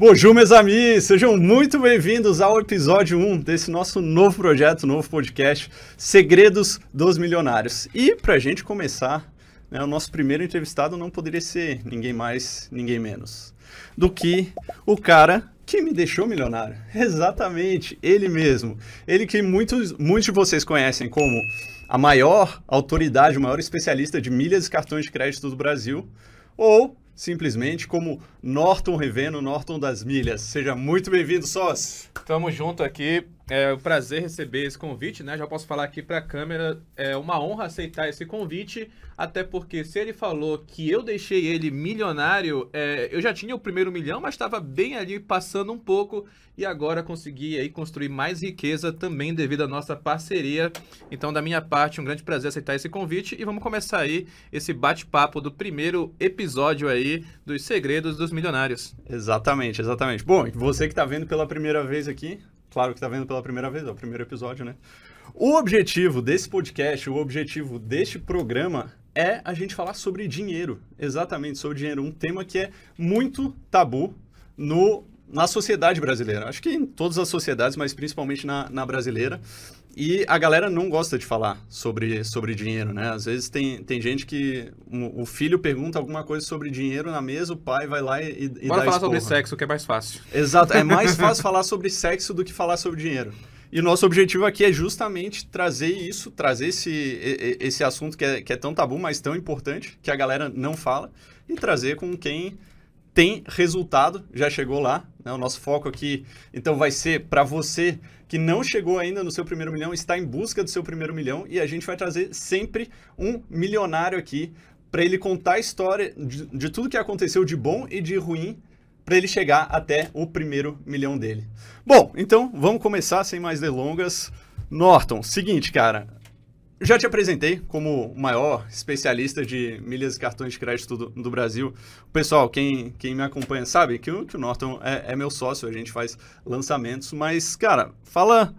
Bonjour, meus amigos! Sejam muito bem-vindos ao episódio 1 desse nosso novo projeto, novo podcast, Segredos dos Milionários. E para a gente começar, né, o nosso primeiro entrevistado não poderia ser ninguém mais, ninguém menos do que o cara que me deixou milionário. Exatamente, ele mesmo. Ele que muitos, muitos de vocês conhecem como a maior autoridade, o maior especialista de milhas e cartões de crédito do Brasil, ou simplesmente como Norton Reveno, Norton das Milhas. Seja muito bem-vindo, sócio. Tamo junto aqui. É um prazer receber esse convite, né? Já posso falar aqui para a câmera. É uma honra aceitar esse convite, até porque se ele falou que eu deixei ele milionário, é, eu já tinha o primeiro milhão, mas estava bem ali passando um pouco e agora consegui aí construir mais riqueza também devido à nossa parceria. Então, da minha parte, um grande prazer aceitar esse convite e vamos começar aí esse bate-papo do primeiro episódio aí dos Segredos dos Milionários. Exatamente, exatamente. Bom, você que está vendo pela primeira vez aqui, claro que está vendo pela primeira vez, é o primeiro episódio, né? O objetivo desse podcast, o objetivo deste programa é a gente falar sobre dinheiro. Exatamente, sobre dinheiro. Um tema que é muito tabu no, na sociedade brasileira. Acho que em todas as sociedades, mas principalmente na, na brasileira. E a galera não gosta de falar sobre, sobre dinheiro, né? Às vezes tem, tem gente que o, o filho pergunta alguma coisa sobre dinheiro na mesa, o pai vai lá e, e Bora dá falar esporra. sobre sexo, que é mais fácil. Exato, é mais fácil falar sobre sexo do que falar sobre dinheiro. E o nosso objetivo aqui é justamente trazer isso, trazer esse, esse assunto que é, que é tão tabu, mas tão importante, que a galera não fala, e trazer com quem tem resultado, já chegou lá. Né? O nosso foco aqui, então, vai ser para você que não chegou ainda no seu primeiro milhão, está em busca do seu primeiro milhão, e a gente vai trazer sempre um milionário aqui para ele contar a história de, de tudo que aconteceu de bom e de ruim para ele chegar até o primeiro milhão dele. Bom, então vamos começar sem mais delongas. Norton, seguinte, cara, já te apresentei como o maior especialista de milhas e cartões de crédito do, do Brasil. Pessoal, quem, quem me acompanha sabe que o, que o Norton é, é meu sócio, a gente faz lançamentos, mas, cara, fala.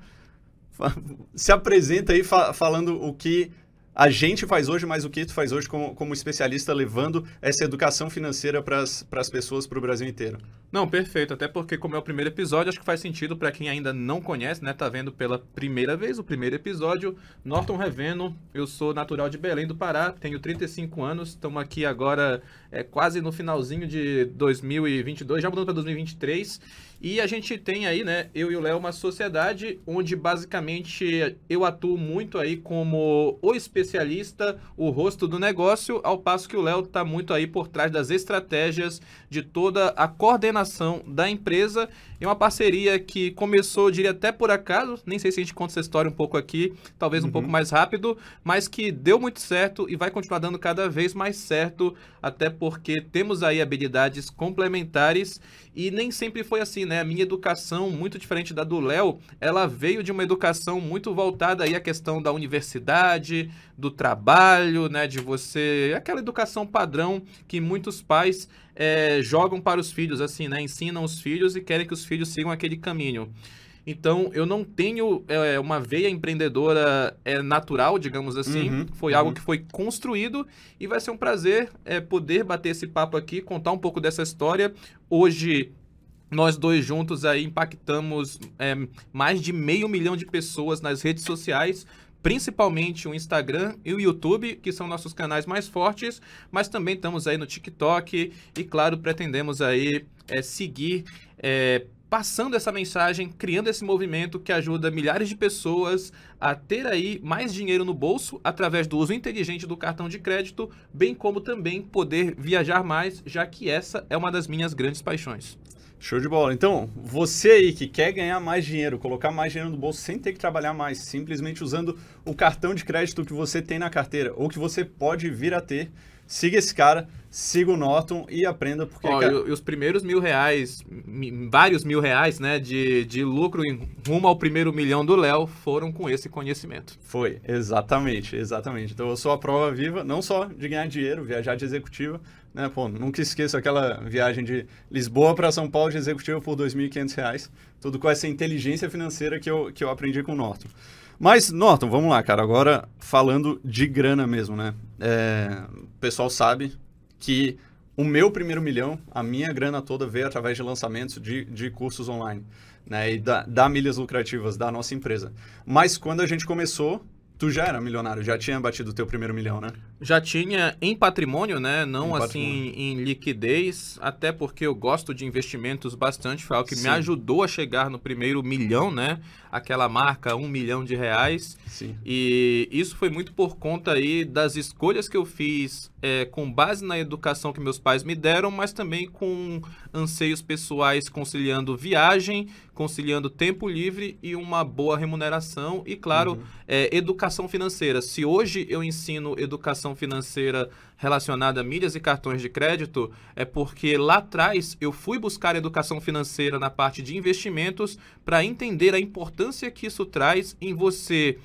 Se apresenta aí fa falando o que a gente faz hoje, mas o que tu faz hoje como, como especialista levando essa educação financeira para as pessoas, para o Brasil inteiro. Não, perfeito. Até porque, como é o primeiro episódio, acho que faz sentido para quem ainda não conhece, né? Tá vendo pela primeira vez o primeiro episódio. Norton Reveno, eu sou natural de Belém do Pará, tenho 35 anos, estamos aqui agora é, quase no finalzinho de 2022, já mudando para 2023. E a gente tem aí, né, eu e o Léo, uma sociedade onde basicamente eu atuo muito aí como o especialista, o rosto do negócio, ao passo que o Léo está muito aí por trás das estratégias de toda a coordenação da empresa. É uma parceria que começou, diria até por acaso, nem sei se a gente conta essa história um pouco aqui, talvez um Uhum. pouco mais rápido, mas que deu muito certo e vai continuar dando cada vez mais certo, até porque temos aí habilidades complementares e nem sempre foi assim, né? A minha educação, muito diferente da do Léo, ela veio de uma educação muito voltada aí à questão da universidade, do trabalho, né? De você. aquela educação padrão que muitos pais é, jogam para os filhos, assim, né? Ensinam os filhos e querem que os filhos sigam aquele caminho. Então, eu não tenho é, uma veia empreendedora é, natural, digamos assim. Uhum, foi uhum. algo que foi construído e vai ser um prazer é, poder bater esse papo aqui, contar um pouco dessa história. Hoje, nós dois juntos aí impactamos é, mais de meio milhão de pessoas nas redes sociais, principalmente o Instagram e o YouTube, que são nossos canais mais fortes, mas também estamos aí no TikTok e, claro, pretendemos aí é, seguir é, passando essa mensagem, criando esse movimento que ajuda milhares de pessoas a ter aí mais dinheiro no bolso através do uso inteligente do cartão de crédito, bem como também poder viajar mais, já que essa é uma das minhas grandes paixões. Show de bola. Então, você aí que quer ganhar mais dinheiro, colocar mais dinheiro no bolso sem ter que trabalhar mais, simplesmente usando o cartão de crédito que você tem na carteira ou que você pode vir a ter, siga esse cara, siga o Norton e aprenda porque Ó, cara, e, e os primeiros mil reais, vários mil reais, né, de, de lucro em rumo ao primeiro milhão do Léo foram com esse conhecimento. foi, exatamente, exatamente. Então eu sou a prova viva, não só de ganhar dinheiro, viajar de executiva, né? Pô, nunca esqueço aquela viagem de Lisboa para São Paulo de executiva por 2.500 reais, tudo com essa inteligência financeira que eu, que eu aprendi com o Norton. Mas, Norton, vamos lá, cara. Agora, falando de grana mesmo, né? É, o pessoal sabe que o meu primeiro milhão, a minha grana toda veio através de lançamentos de, de cursos online, né? E da, da milhas lucrativas da nossa empresa. Mas quando a gente começou, tu já era milionário, já tinha batido o teu primeiro milhão, né? Já tinha em patrimônio, né? Não Em assim patrimônio. em liquidez, até porque eu gosto de investimentos bastante, foi algo que Sim. me ajudou a chegar no primeiro milhão, né? Aquela marca, um milhão de reais. Sim. E isso foi muito por conta aí das escolhas que eu fiz é, com base na educação que meus pais me deram, mas também com anseios pessoais conciliando viagem, conciliando tempo livre e uma boa remuneração e, claro, é, educação financeira. Se hoje eu ensino educação financeira relacionada a milhas e cartões de crédito, é porque lá atrás eu fui buscar educação financeira na parte de investimentos para entender a importância que isso traz em você.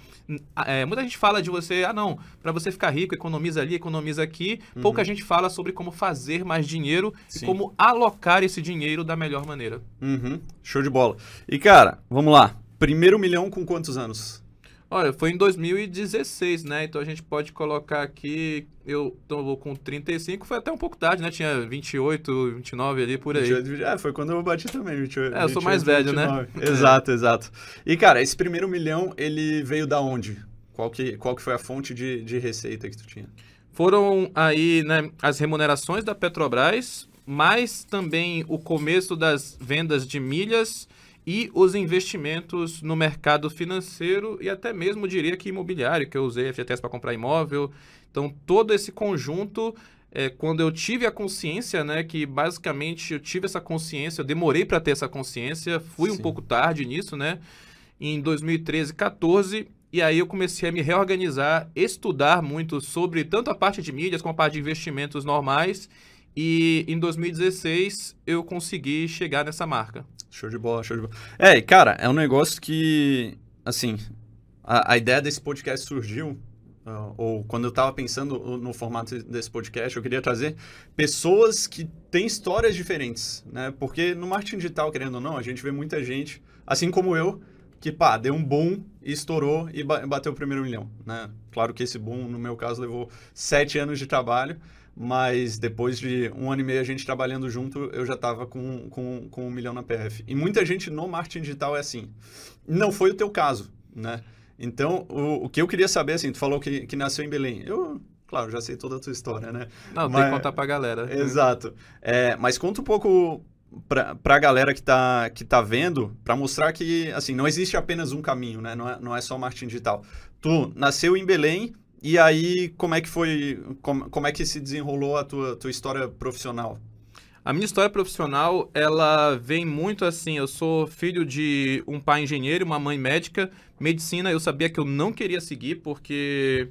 É, muita gente fala de você, ah não, para você ficar rico, economiza ali, economiza aqui. Pouca gente fala sobre como fazer mais dinheiro Sim. e como alocar esse dinheiro da melhor maneira. Uhum. Show de bola. E, cara, vamos lá. Primeiro milhão com quantos anos? Olha, foi em 2016, né? Então a gente pode colocar aqui, eu tô com 35, foi até um pouco tarde, né? Tinha 28, 29 ali por aí. 28, É, foi quando eu bati também, 28. É, eu sou 28, mais velho, né? 29. Exato, exato. E, cara, esse primeiro milhão, ele veio da onde? Qual que, qual que foi a fonte de, de receita que tu tinha? Foram aí, né, as remunerações da Petrobras, mas também o começo das vendas de milhas e os investimentos no mercado financeiro e até mesmo diria que imobiliário, que eu usei FGTS para comprar imóvel. Então, todo esse conjunto, é, quando eu tive a consciência, né, que basicamente eu tive essa consciência, eu demorei para ter essa consciência, fui um Sim. pouco tarde nisso, né, em 2013, 14, e aí eu comecei a me reorganizar, estudar muito sobre tanto a parte de mídias como a parte de investimentos normais, e em 2016 eu consegui chegar nessa marca. Show de bola, show de bola. É, cara, é um negócio que, assim, a, a ideia desse podcast surgiu, ah, ou quando eu tava pensando no- formato desse podcast, eu queria trazer pessoas que têm histórias diferentes, né? Porque no marketing digital, querendo ou não, a gente vê muita gente, assim como eu, que, pá, deu um boom e estourou e ba- bateu o primeiro milhão, né? Claro que esse boom, no meu caso, levou sete anos de trabalho, mas depois de um ano e meio a gente trabalhando junto, eu já estava com, com, com um milhão na PF. E muita gente no marketing digital é assim. Não foi o teu caso, né? Então, o, o que eu queria saber, assim, tu falou que, que nasceu em Belém. Eu, claro, já sei toda a tua história, né? Não, tem Mas- que contar pra galera. Exato. É, mas conta um pouco pra, pra galera que tá, que tá vendo, pra mostrar que, assim, não existe apenas um caminho, né? Não é, não é só marketing digital. Tu nasceu em Belém, e aí como é que foi, como, como é que se desenrolou a tua, tua história profissional? A minha história profissional, ela vem muito assim, eu sou filho de um pai engenheiro e uma mãe médica. Medicina eu sabia que eu não queria seguir porque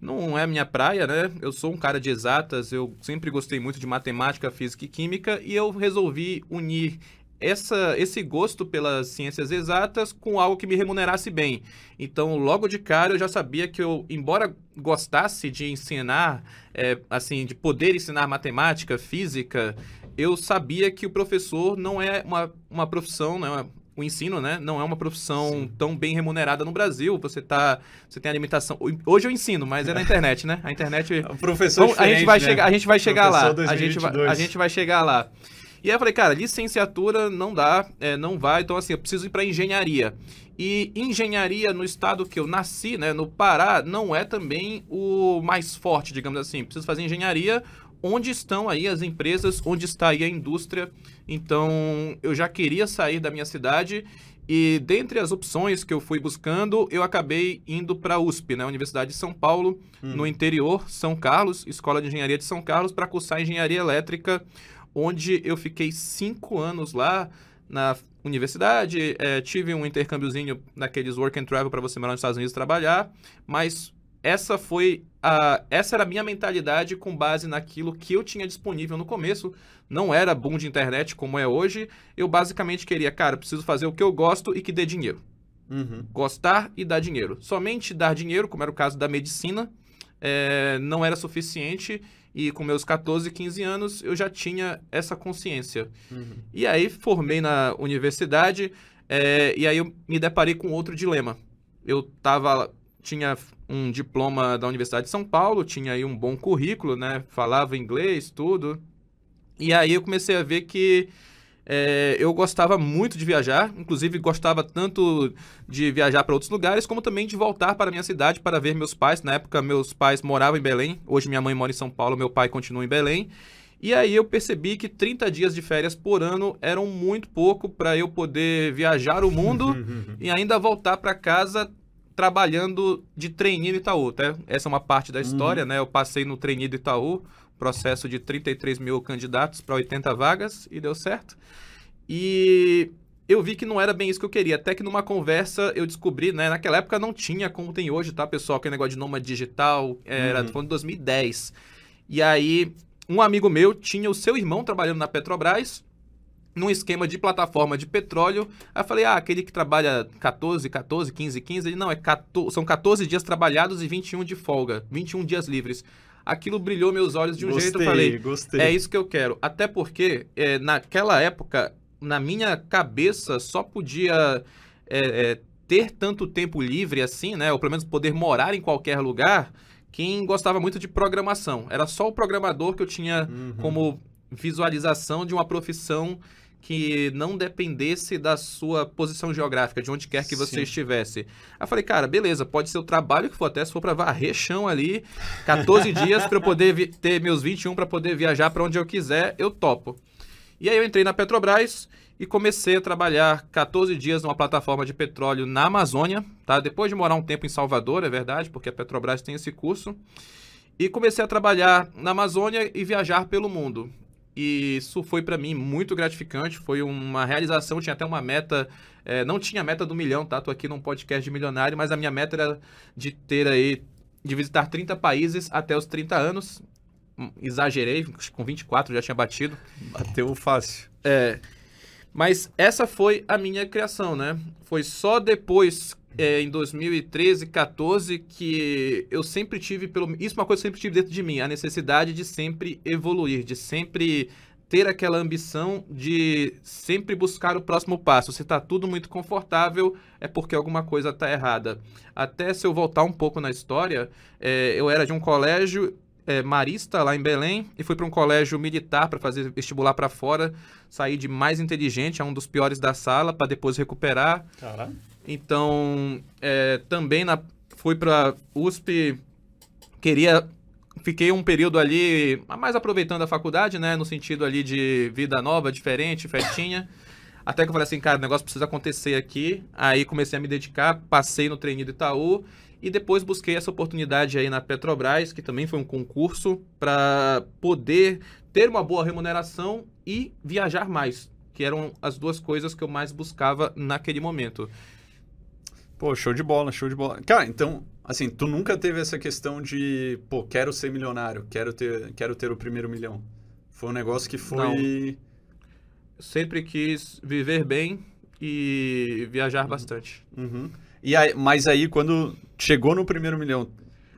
não é a minha praia, né? Eu sou um cara de exatas, eu sempre gostei muito de matemática, física e química e eu resolvi unir essa, esse gosto pelas ciências exatas com algo que me remunerasse bem. Então, logo de cara, eu já sabia que eu, embora gostasse de ensinar, é, assim, de poder ensinar matemática, física, eu sabia que o professor não é uma, uma profissão, não é o ensino, né? Não é uma profissão Sim. tão bem remunerada no Brasil. Você tá, você tem a limitação. Hoje eu ensino, mas é na internet, né? A internet O professor Vamos- a gente vai chegar, a gente vai chegar lá. A gente vai, 2022. a gente vai chegar lá. E aí eu falei, cara, licenciatura não dá, é, não vai, então assim, eu preciso ir para engenharia. E engenharia no estado que eu nasci, né, no Pará, não é também o mais forte, digamos assim. Preciso fazer engenharia onde estão aí as empresas, onde está aí a indústria. Então, eu já queria sair da minha cidade e dentre as opções que eu fui buscando, eu acabei indo para a USP, né, Universidade de São Paulo, Hum. no interior, São Carlos, Escola de Engenharia de São Carlos, para cursar engenharia elétrica, onde eu fiquei cinco anos lá na universidade. eh, tive um intercâmbiozinho naqueles work and travel para você morar nos Estados Unidos e trabalhar, mas essa foi a essa era a minha mentalidade com base naquilo que eu tinha disponível no começo. Não era boom de internet como é hoje. Eu basicamente queria, cara, preciso fazer o que eu gosto e que dê dinheiro Uhum. gostar e dar dinheiro. Somente dar dinheiro, como era o caso da medicina, é, não era suficiente e com meus 14, 15 anos eu já tinha essa consciência. Uhum. E aí formei na universidade é, e aí eu me deparei com outro dilema. Eu tava, tinha um diploma da Universidade de São Paulo, tinha aí um bom currículo, né? Falava inglês, tudo. E aí eu comecei a ver que é, eu gostava muito de viajar, inclusive gostava tanto de viajar para outros lugares, como também de voltar para a minha cidade para ver meus pais. Na época, meus pais moravam em Belém, hoje minha mãe mora em São Paulo, meu pai continua em Belém. E aí eu percebi que 30 dias de férias por ano eram muito pouco para eu poder viajar o mundo e ainda voltar para casa trabalhando de trainee no Itaú, tá? Essa é uma parte da história, uhum. né? Eu passei no trainee do Itaú, processo de 33 mil candidatos para 80 vagas e deu certo. E eu vi que não era bem isso que eu queria. Até que numa conversa eu descobri, né? Naquela época não tinha como tem hoje, tá, pessoal? Aquele negócio de nômade digital. Era uhum. falando de 2010. E aí, um amigo meu tinha o seu irmão trabalhando na Petrobras num esquema de plataforma de petróleo. Aí eu falei, ah, aquele que trabalha 14, 14, 15, 15. Ele, não, é 14, são 14 dias trabalhados e 21 de folga. 21 dias livres aquilo brilhou meus olhos de um gostei, jeito. Eu falei, gostei. é isso que eu quero. Até porque, é, naquela época, na minha cabeça, só podia é, é, ter tanto tempo livre assim, né? Ou pelo menos poder morar em qualquer lugar, quem gostava muito de programação. Era só o programador que eu tinha uhum. como visualização de uma profissão que não dependesse da sua posição geográfica, de onde quer que você Sim. estivesse. Aí eu falei, cara, beleza, pode ser o trabalho que for, até se for para varrer chão ali, 14 dias para eu poder ter meus 21 para poder viajar para onde eu quiser, eu topo. E aí eu entrei na Petrobras e comecei a trabalhar 14 dias numa plataforma de petróleo na Amazônia, tá? Depois de morar um tempo em Salvador, é verdade, porque a Petrobras tem esse curso. E comecei a trabalhar na Amazônia e viajar pelo mundo. E isso foi para mim muito gratificante, foi uma realização, tinha até uma meta, é, não tinha meta do milhão, tá? Tô aqui num podcast de milionário, mas a minha meta era de ter aí, de visitar 30 países até os 30 anos. Hum, exagerei, com 24 já tinha batido. Bateu fácil. É, mas essa foi a minha criação, né? Foi só depois é, em 2013, 14, que eu sempre tive, pelo isso é uma coisa que eu sempre tive dentro de mim, a necessidade de sempre evoluir, de sempre ter aquela ambição de sempre buscar o próximo passo. Se está tudo muito confortável, é porque alguma coisa está errada. Até se eu voltar um pouco na história, é, eu era de um colégio é, marista lá em Belém e fui para um colégio militar para fazer vestibular para fora. Saí de mais inteligente a um dos piores da sala para depois recuperar. Caralho. Então, é, também na, fui para USP, queria fiquei um período ali, mais aproveitando a faculdade, né? No sentido ali de vida nova, diferente, festinha. Até que eu falei assim, cara, o negócio precisa acontecer aqui. Aí comecei a me dedicar, passei no treininho do Itaú e depois busquei essa oportunidade aí na Petrobras, que também foi um concurso, para poder ter uma boa remuneração e viajar mais, que eram as duas coisas que eu mais buscava naquele momento. Pô, show de bola, show de bola. Cara, então, assim, tu nunca teve essa questão de, pô, quero ser milionário, quero ter, quero ter o primeiro milhão. Foi um negócio que foi. Não. Sempre quis viver bem e viajar uhum. bastante. Uhum. E aí, mas aí, quando chegou no primeiro milhão,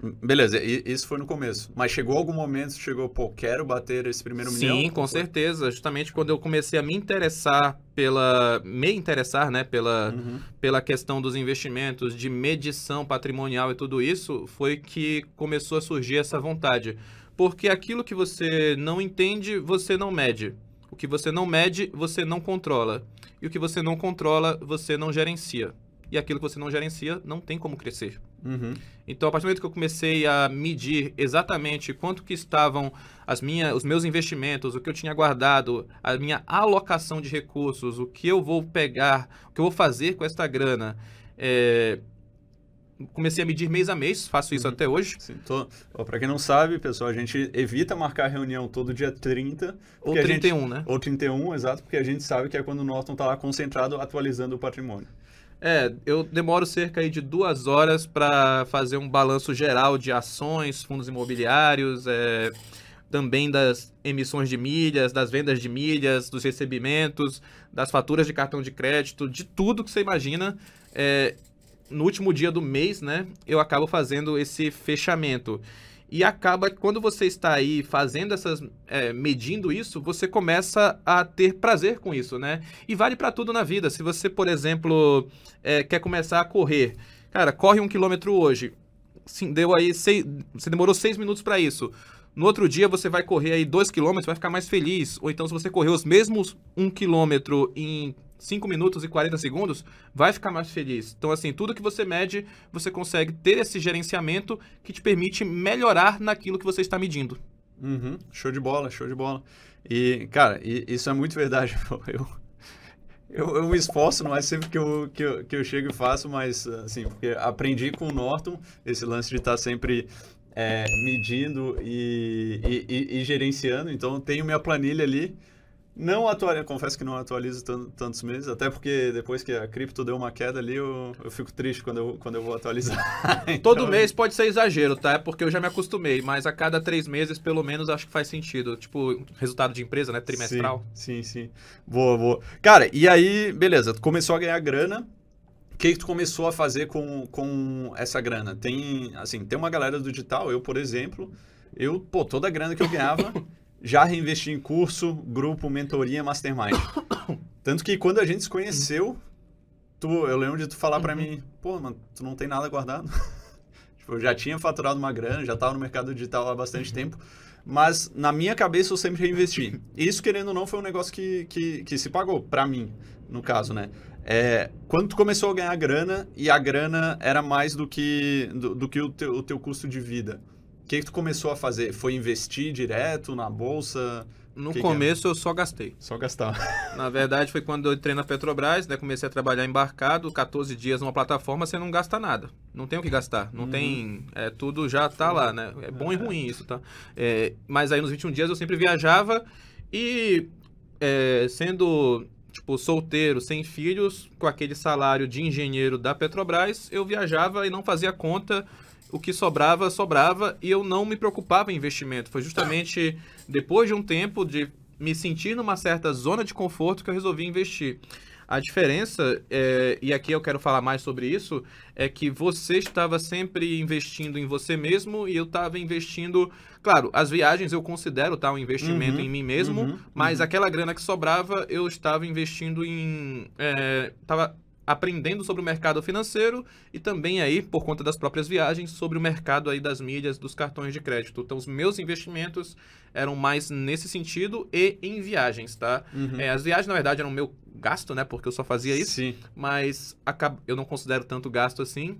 Beleza, isso foi no começo. Mas chegou algum momento, chegou, pô, quero bater esse primeiro Sim, milhão? Sim, com certeza. Justamente quando eu comecei a me interessar pela. me interessar, né, pela, uhum. pela questão dos investimentos, de medição patrimonial e tudo isso, foi que começou a surgir essa vontade. Porque aquilo que você não entende, você não mede. O que você não mede, você não controla. E o que você não controla, você não gerencia e aquilo que você não gerencia não tem como crescer. Uhum. Então, a partir do momento que eu comecei a medir exatamente quanto que estavam as minhas, os meus investimentos, o que eu tinha guardado, a minha alocação de recursos, o que eu vou pegar, o que eu vou fazer com esta grana, é, comecei a medir mês a mês, faço isso uhum. até hoje. Para quem não sabe, pessoal, a gente evita marcar reunião todo dia 30. Ou 31, gente, né? Ou 31, exato, porque a gente sabe que é quando o Norton está lá concentrado atualizando o patrimônio. É, eu demoro cerca de duas horas para fazer um balanço geral de ações, fundos imobiliários, é, também das emissões de milhas, das vendas de milhas, dos recebimentos, das faturas de cartão de crédito, de tudo que você imagina. É, no último dia do mês, né, eu acabo fazendo esse fechamento. E acaba que quando você está aí fazendo essas. É, medindo isso, você começa a ter prazer com isso, né? E vale para tudo na vida. Se você, por exemplo, é, quer começar a correr, cara, corre um quilômetro hoje. sim, deu aí seis, você demorou seis minutos para isso. No outro dia você vai correr aí 2 km, vai ficar mais feliz. Ou então se você correr os mesmos 1 km em 5 minutos e 40 segundos, vai ficar mais feliz. Então, assim, tudo que você mede, você consegue ter esse gerenciamento que te permite melhorar naquilo que você está medindo. Uhum. Show de bola, show de bola. E, cara, isso é muito verdade. Eu, eu, eu, me esforço, não é sempre que eu, que, eu, que eu chego e faço, mas, assim, porque aprendi com o Norton esse lance de estar sempre é, medindo e, e, e, gerenciando. Então, tenho minha planilha ali. Não atualizo, confesso que não atualizo tantos meses, até porque depois que a cripto deu uma queda ali, eu, eu fico triste quando eu, quando eu vou atualizar. então... Todo mês pode ser exagero, tá? É porque eu já me acostumei, mas a cada três meses, pelo menos, acho que faz sentido. Tipo, resultado de empresa, né? Trimestral. Sim, sim, sim. Boa, boa. Cara, e aí, beleza, tu começou a ganhar grana, o que, que tu começou a fazer com, com essa grana? Tem, assim, tem uma galera do digital, eu, por exemplo, eu, pô, toda a grana que eu ganhava, já reinvesti em curso, grupo, mentoria, mastermind. Tanto que quando a gente se conheceu, tu, eu lembro de tu falar uhum. para mim, pô, mano, tu não tem nada guardado. tipo, eu já tinha faturado uma grana, já tava no mercado digital há bastante uhum. tempo, mas na minha cabeça eu sempre reinvesti. Isso, querendo ou não, foi um negócio que, que, que se pagou, para mim, no caso, né? É, quando tu começou a ganhar grana e a grana era mais do que, do, do que o, teu, o teu custo de vida, que, que tu começou a fazer? Foi investir direto na bolsa? No que começo que eu só gastei. Só gastar. Na verdade, foi quando eu entrei na Petrobras, né? Comecei a trabalhar embarcado, 14 dias numa plataforma, você não gasta nada. Não tem o que gastar. Não uhum. tem. É, tudo já tá lá, né? É bom e ruim isso, tá? É, mas aí nos 21 dias eu sempre viajava e é, sendo tipo, solteiro, sem filhos, com aquele salário de engenheiro da Petrobras, eu viajava e não fazia conta. O que sobrava, sobrava e eu não me preocupava em investimento. Foi justamente depois de um tempo de me sentir numa certa zona de conforto que eu resolvi investir. A diferença, é, e aqui eu quero falar mais sobre isso, é que você estava sempre investindo em você mesmo e eu estava investindo. Claro, as viagens eu considero tá, um investimento uhum, em mim mesmo, uhum, mas uhum. aquela grana que sobrava eu estava investindo em. Estava é, aprendendo sobre o mercado financeiro e também aí, por conta das próprias viagens, sobre o mercado aí das milhas, dos cartões de crédito. Então, os meus investimentos eram mais nesse sentido e em viagens, tá? Uhum. É, as viagens, na verdade, eram meu gasto, né? Porque eu só fazia isso. Sim. Mas eu não considero tanto gasto assim.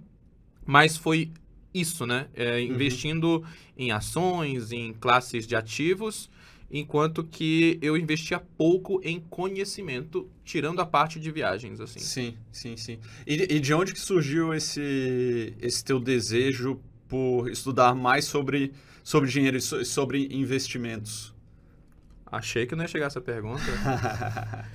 Mas foi isso, né? É, uhum. investindo uhum. em ações, em classes de ativos enquanto que eu investia pouco em conhecimento, tirando a parte de viagens, assim. Sim, sim, sim. E, e de onde que surgiu esse, esse teu desejo por estudar mais sobre, sobre dinheiro e sobre investimentos? Achei que não ia chegar essa pergunta.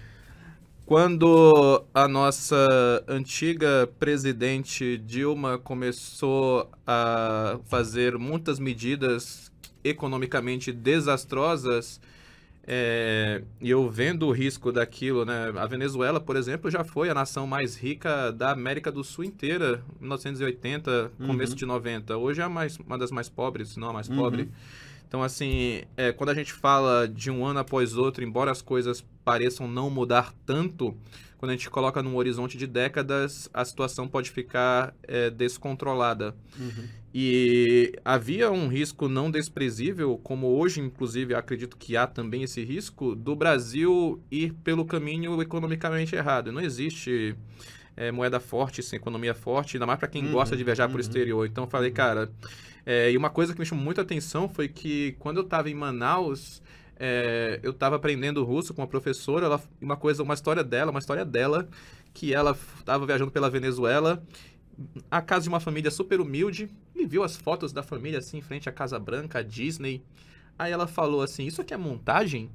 Quando a nossa antiga presidente Dilma começou a fazer muitas medidas economicamente desastrosas, é, e eu vendo o risco daquilo, né? A Venezuela, por exemplo, já foi a nação mais rica da América do Sul inteira, 1980, começo uhum. de 90. Hoje é mais, uma das mais pobres, se não a mais uhum. pobre. Então, assim, é, quando a gente fala de um ano após outro, embora as coisas pareçam não mudar tanto, quando a gente coloca num horizonte de décadas, a situação pode ficar é, descontrolada. Uhum. E havia um risco não desprezível, como hoje, inclusive, acredito que há também esse risco, do Brasil ir pelo caminho economicamente errado. Não existe é, moeda forte sem economia forte, ainda mais para quem uhum, gosta de viajar uhum. para o exterior. Então, eu falei, uhum. cara. É, e uma coisa que me chamou muita atenção foi que quando eu estava em Manaus, é, eu estava aprendendo russo com uma professora, ela, uma coisa, uma história dela, uma história dela, que ela estava viajando pela Venezuela, a casa de uma família super humilde, e viu as fotos da família assim, em frente à Casa Branca, a Disney. Aí ela falou assim: Isso aqui é montagem?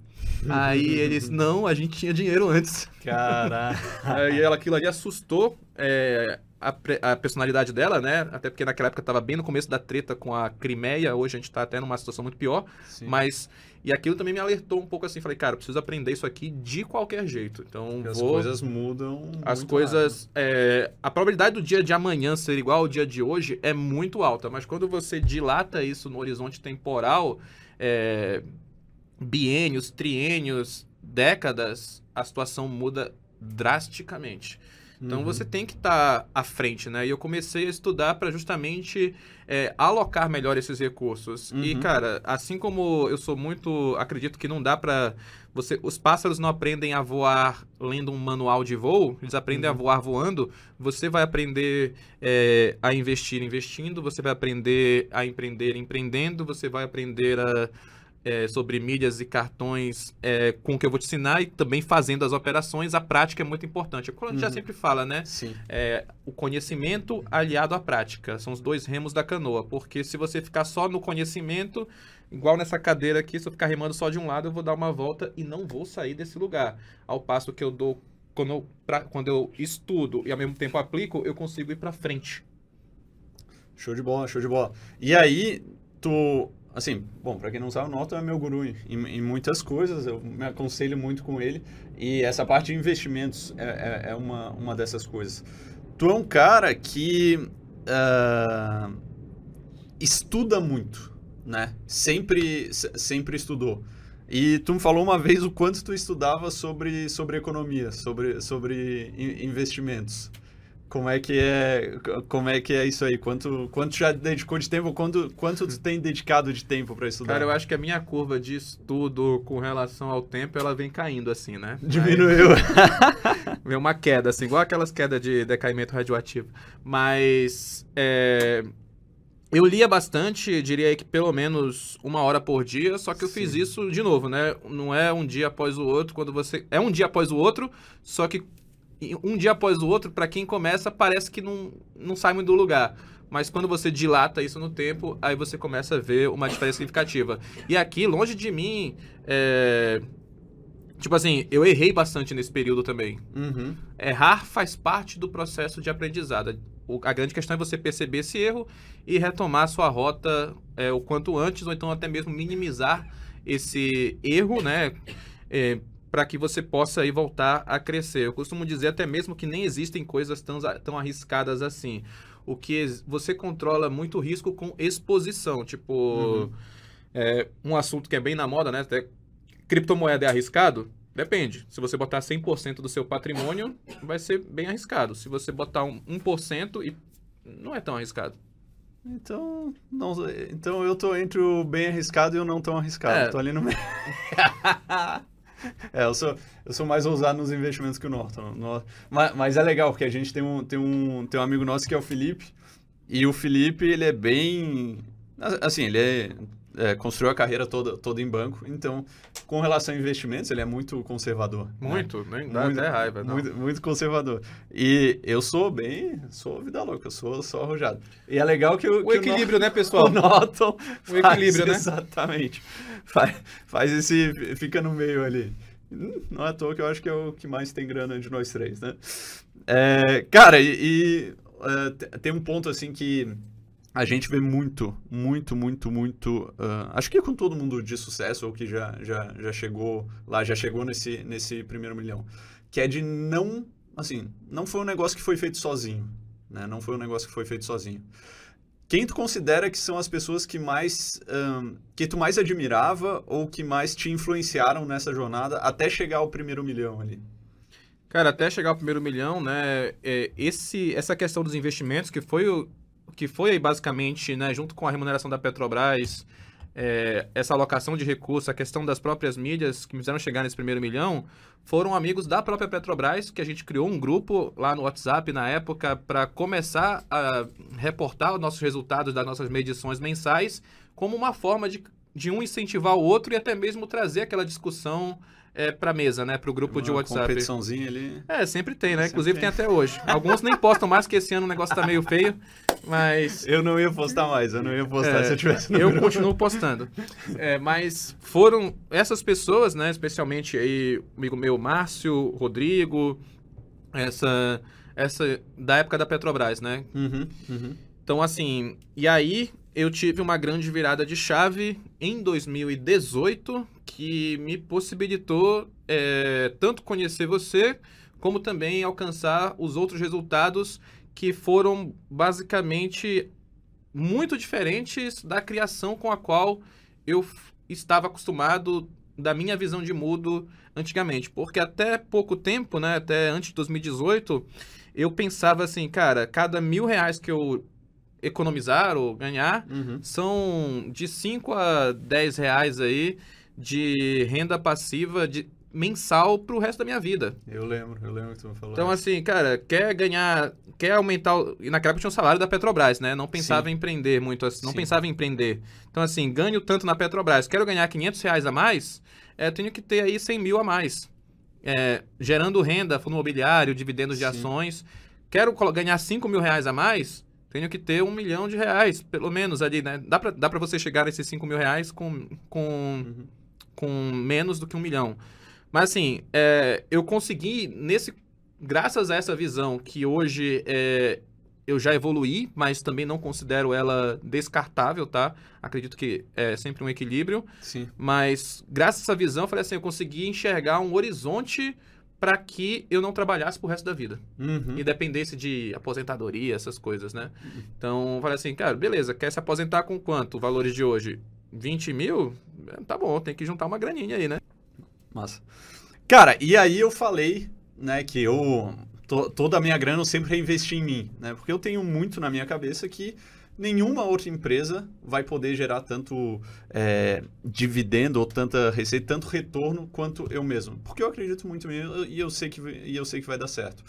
Aí eles: Não, a gente tinha dinheiro antes. Caraca. Aí ela, aquilo ali assustou é, a, a, personalidade dela, né? Até porque naquela época estava bem no começo da treta com a Crimeia, hoje a gente está até numa situação muito pior. Sim. Mas e aquilo também me alertou um pouco assim, falei, cara, preciso aprender isso aqui de qualquer jeito. Então, as coisas mudam. As coisas. É, a probabilidade do dia de amanhã ser igual ao dia de hoje é muito alta, mas quando você dilata isso no horizonte temporal, é, biênios, triênios, décadas, a situação muda drasticamente. Então Uhum. você tem que estar à frente, né? E eu comecei a estudar para justamente é, alocar melhor esses recursos. E, Uhum. cara, assim como eu sou muito. Acredito que não dá para você. Os pássaros não aprendem a voar lendo um manual de voo, eles aprendem Uhum. a voar voando. Você vai aprender é, a investir investindo, você vai aprender a empreender empreendendo, você vai aprender a. é, sobre mídias e cartões é, com o que eu vou te ensinar e também fazendo as operações, a prática é muito importante. Como a gente já Uhum. sempre fala, né? Sim. é, o conhecimento aliado à prática. São os dois remos da canoa. Porque se você ficar só no conhecimento, igual nessa cadeira aqui, se eu ficar remando só de um lado, eu vou dar uma volta e não vou sair desse lugar. Ao passo que eu dou. Quando eu, pra- quando eu estudo e ao mesmo tempo aplico, eu consigo ir pra frente. Show de bola, show de bola. E aí, tu. Assim, bom, pra quem não sabe, o Norton é meu guru em, em muitas coisas, eu me aconselho muito com ele. E essa parte de investimentos é, é- é uma, uma dessas coisas. Tu é um cara que ah, estuda muito, né? Sempre, se- sempre estudou. E tu me falou uma vez o quanto tu estudava sobre, sobre economia, sobre, sobre in- investimentos. Como é que é, como é que é isso aí? Quanto, quanto já dedicou de tempo? Quanto, quanto tu tem dedicado de tempo para estudar? Cara, eu acho que a minha curva de estudo com relação ao tempo, ela vem caindo assim, né? Diminuiu. Vem uma queda, assim, igual aquelas quedas de decaimento radioativo. Mas é, eu lia bastante, diria aí que pelo menos uma hora por dia, só que eu fiz Sim. isso de novo, né? Não é um dia após o outro, quando você. É um dia após o outro, só que um dia após o outro, pra quem começa, parece que não, não sai muito do lugar. Mas quando você dilata isso no tempo, aí você começa a ver uma diferença significativa. E aqui, longe de mim, é, tipo assim, eu errei bastante nesse período também. Uhum. Errar faz parte do processo de aprendizado. O- a grande questão é você perceber esse erro e retomar a sua rota é, o quanto antes, ou então até mesmo minimizar esse erro, né? Para que você possa aí voltar a crescer. Eu costumo dizer até mesmo que nem existem coisas tão, tão arriscadas assim. O que você controla muito risco com exposição. Tipo, Uhum. é, um assunto que é bem na moda, né? Até criptomoeda é arriscado? Depende. Se você botar 100% do seu patrimônio, vai ser bem arriscado. Se você botar um 1%, e não é tão arriscado. Então, não, então eu tô entre o bem arriscado e o não tão arriscado. É. Tô ali no meio. é, eu sou, eu sou mais ousado nos investimentos que o Norton. No- mas, mas é legal, porque a gente tem um, tem, um, tem um amigo nosso que é o Felipe. E o Felipe, ele é bem. Assim, ele é, é, construiu a carreira toda, toda em banco. Então, com relação a investimentos, ele é muito conservador. né? Muito, nem dá Muito- até raiva. Não. Muito, muito conservador. E eu sou bem. Sou vida louca, eu sou só arrojado. E é legal que o. O que equilíbrio, né, O, pessoal? o Norton. O equilíbrio, né? Exatamente. Faz, faz esse. Fica no meio ali. Hum, Não é à toa que eu acho que é o que mais tem grana de nós três, né? É, cara, e. e, é, te- tem um ponto assim que. A gente vê muito, muito, muito, muito. ah, acho que com todo mundo de sucesso, ou que já, já, já chegou lá, já chegou nesse, nesse primeiro milhão. Que é de não. Assim, não foi um negócio que foi feito sozinho. Né? Não foi um negócio que foi feito sozinho. Quem tu considera que são as pessoas que mais. ahn, que tu mais admirava ou que mais te influenciaram nessa jornada até chegar ao primeiro milhão ali? Cara, até chegar ao primeiro milhão, né? é, esse, essa questão dos investimentos, que foi o que foi aí basicamente, né, junto com a remuneração da Petrobras, é, essa alocação de recursos, a questão das próprias mídias que me fizeram chegar nesse primeiro milhão, foram amigos da própria Petrobras, que a gente criou um grupo lá no WhatsApp na época para começar a reportar os nossos resultados das nossas medições mensais como uma forma de, de um incentivar o outro e até mesmo trazer aquela discussão é, para mesa, né, para o grupo de Uma WhatsApp. competiçãozinha ali. É, sempre tem, né? Sempre Inclusive tem. tem. até hoje. Alguns nem postam mais, porque esse ano o negócio tá meio feio, mas Eu não ia postar mais, eu não ia postar É, se eu tivesse eu continuo postando. É, mas foram essas pessoas, né? Especialmente aí, amigo meu, Márcio, Rodrigo, essa, essa da época da Petrobras, né? Uhum, uhum. Então, assim, e aí eu tive uma grande virada de chave em 2018 que me possibilitou é, tanto conhecer você, como também alcançar os outros resultados que foram basicamente muito diferentes da criação com a qual eu estava acostumado da minha visão de mundo antigamente. Porque até pouco tempo, né, até antes de 2018, eu pensava assim, cara, cada mil reais que eu economizar ou ganhar Uhum. são de 5 a 10 reais aí de renda passiva de mensal pro resto da minha vida. Eu lembro, eu lembro que tu me falou. Então, assim, cara, quer ganhar, quer aumentar. o- E naquela época tinha o salário da Petrobras, né? Não pensava Sim. em empreender muito, assim, não Sim. pensava em empreender. Então, assim, ganho tanto na Petrobras, quero ganhar 500 reais a mais, é, tenho que ter aí 100 mil a mais. É, gerando renda, fundo imobiliário, dividendos de Sim. ações. Quero ganhar 5 mil reais a mais, tenho que ter um milhão de reais, pelo menos ali, né? Dá pra, dá pra você chegar nesses 5 mil reais com, com Uhum. com menos do que um milhão. Mas assim, é, eu consegui nesse, graças a essa visão que hoje é, eu já evoluí, mas também não considero ela descartável, tá? Acredito que é sempre um equilíbrio. Sim. Mas graças a essa visão, eu falei assim, eu consegui enxergar um horizonte para que eu não trabalhasse pro resto da vida Uhum. e dependesse de aposentadoria, essas coisas, né? Então, eu falei assim, cara, beleza, quer se aposentar com quanto? Valores de hoje? 20 mil? Tá bom, tem que juntar uma graninha aí, né? Massa. Cara, e aí eu falei, né, que eu. to- toda a minha grana eu sempre reinvesti em mim, né? Porque eu tenho muito na minha cabeça que nenhuma outra empresa vai poder gerar tanto é, dividendo ou tanta receita, tanto retorno quanto eu mesmo. Porque eu acredito muito mim e eu sei que, e eu sei que vai dar certo.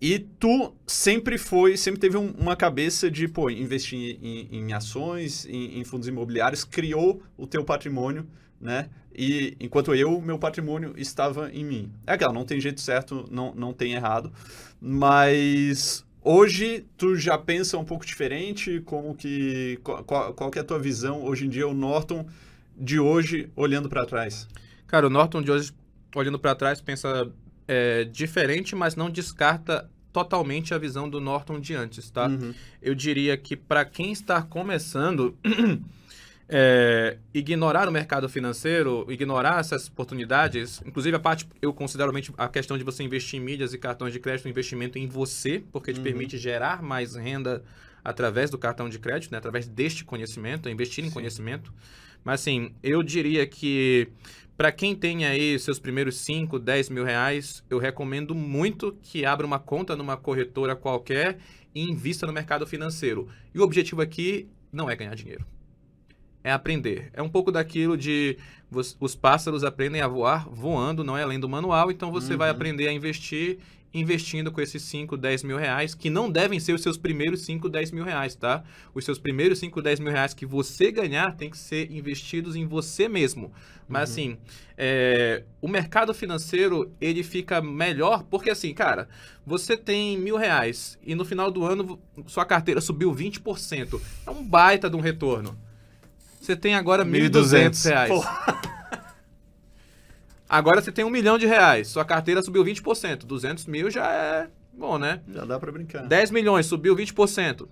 E tu sempre foi, sempre teve um- uma cabeça de, pô, investir em, em ações, em, em fundos imobiliários, criou o teu patrimônio, né? E enquanto eu, meu patrimônio estava em mim. É aquela, não tem jeito certo, não, não tem errado. Mas hoje tu já pensa um pouco diferente, como que. Qual, qual- que é a tua visão hoje em dia, o Norton de hoje, olhando para trás? Cara, o Norton de hoje, olhando pra trás, pensa é, diferente, mas não descarta totalmente a visão do Norton de antes, tá? Uhum. Eu diria que para quem está começando, é, ignorar o mercado financeiro, ignorar essas oportunidades, inclusive a parte, eu considero a questão de você investir em mídias e cartões de crédito, um investimento em você, porque te Uhum. permite gerar mais renda através do cartão de crédito, né, através deste conhecimento, investir em Sim. conhecimento. Mas assim, eu diria que para quem tem aí seus primeiros 5, 10 mil reais, eu recomendo muito que abra uma conta numa corretora qualquer e invista no mercado financeiro. E o objetivo aqui não é ganhar dinheiro. É aprender. É um pouco daquilo de os pássaros aprendem a voar voando, não é além do manual, então você vai Uhum. aprender a investir investindo com esses 5, 10 mil reais, que não devem ser os seus primeiros 5, 10 mil reais, tá? Os seus primeiros 5, 10 mil reais que você ganhar tem que ser investidos em você mesmo. Mas Uhum. assim, é, o mercado financeiro, ele fica melhor, porque assim, cara, você tem mil reais e no final do ano sua carteira subiu 20%. É um baita de um retorno. Você tem agora 1.200 reais. Pô, Agora você tem um milhão de reais, sua carteira subiu 20%. 200 mil já é bom, né? já dá para brincar. 10 milhões, subiu 20%. 2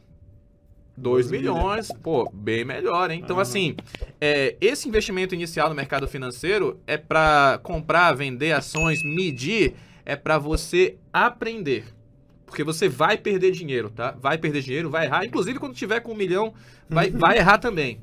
Doze milhões, pô, bem melhor, hein? Então, Aham. assim, é, esse investimento inicial no mercado financeiro é para comprar, vender ações, medir, é para você aprender. Porque você vai perder dinheiro, tá? Vai perder dinheiro, vai errar. Inclusive, quando tiver com um milhão, vai, vai errar também.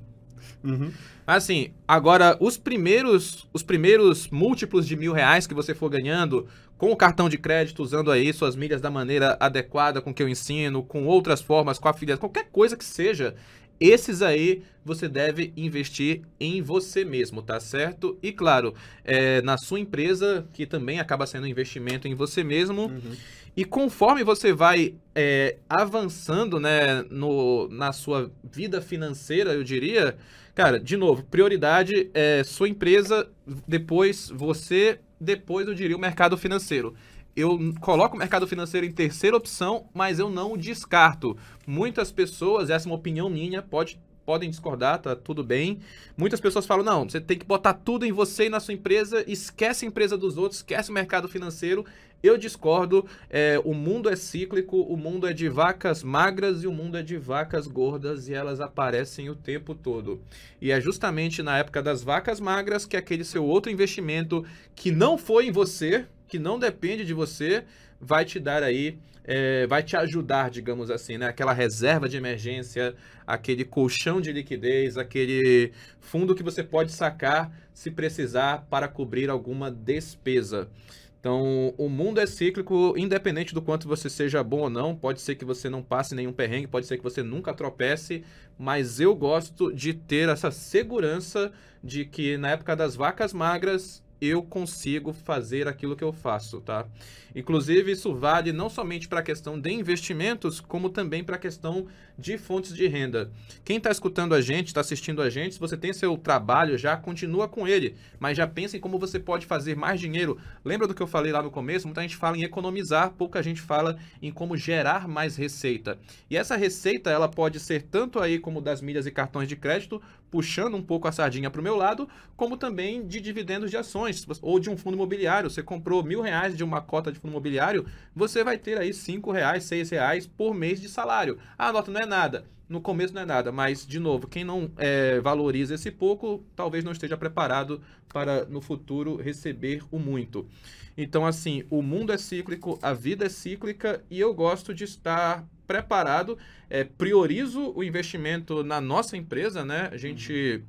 Uhum. Assim, agora os primeiros, os primeiros múltiplos de mil reais que você for ganhando com o cartão de crédito, usando aí suas milhas da maneira adequada com que eu ensino, com outras formas, com afiliados, qualquer coisa que seja, esses aí você deve investir em você mesmo, tá certo? E claro, é, na sua empresa, que também acaba sendo um investimento em você mesmo. Uhum. E conforme você vai é, avançando né, no, na sua vida financeira, eu diria, cara, de novo, prioridade é sua empresa, depois você, depois eu diria o mercado financeiro. Eu coloco o mercado financeiro em terceira opção, mas eu não o descarto. Muitas pessoas, essa é uma opinião minha, pode, podem discordar, tá tudo bem. Muitas pessoas falam: não, você tem que botar tudo em você e na sua empresa, esquece a empresa dos outros, esquece o mercado financeiro. Eu discordo. é, o mundo é cíclico, o mundo é de vacas magras e o mundo é de vacas gordas e elas aparecem o tempo todo. E é justamente na época das vacas magras que aquele seu outro investimento que não foi em você, que não depende de você, vai te dar aí, é, vai te ajudar, digamos assim, né? Aquela reserva de emergência, aquele colchão de liquidez, aquele fundo que você pode sacar se precisar para cobrir alguma despesa. Então, o mundo é cíclico, independente do quanto você seja bom ou não. Pode ser que você não passe nenhum perrengue, pode ser que você nunca tropece, mas eu gosto de ter essa segurança de que na época das vacas magras eu consigo fazer aquilo que eu faço, tá? Inclusive, isso vale não somente para a questão de investimentos, como também para a questão de fontes de renda. Quem está escutando a gente, está assistindo a gente, se você tem seu trabalho já, continua com ele, mas já pense em como você pode fazer mais dinheiro. Lembra do que eu falei lá no começo? Muita gente fala em economizar, pouca gente fala em como gerar mais receita. E essa receita, ela pode ser tanto aí como das milhas e cartões de crédito, puxando um pouco a sardinha para o meu lado, como também de dividendos de ações ou de um fundo imobiliário. Você comprou mil reais de uma cota de fundo imobiliário, você vai ter aí cinco reais, seis reais por mês de salário. Ah, nota não é nada. No começo não é nada, mas, de novo, quem não é, valoriza esse pouco, talvez não esteja preparado para, no futuro, receber o muito. Então, assim, o mundo é cíclico, a vida é cíclica e eu gosto de estar preparado. É, priorizo o investimento na nossa empresa, né? A gente,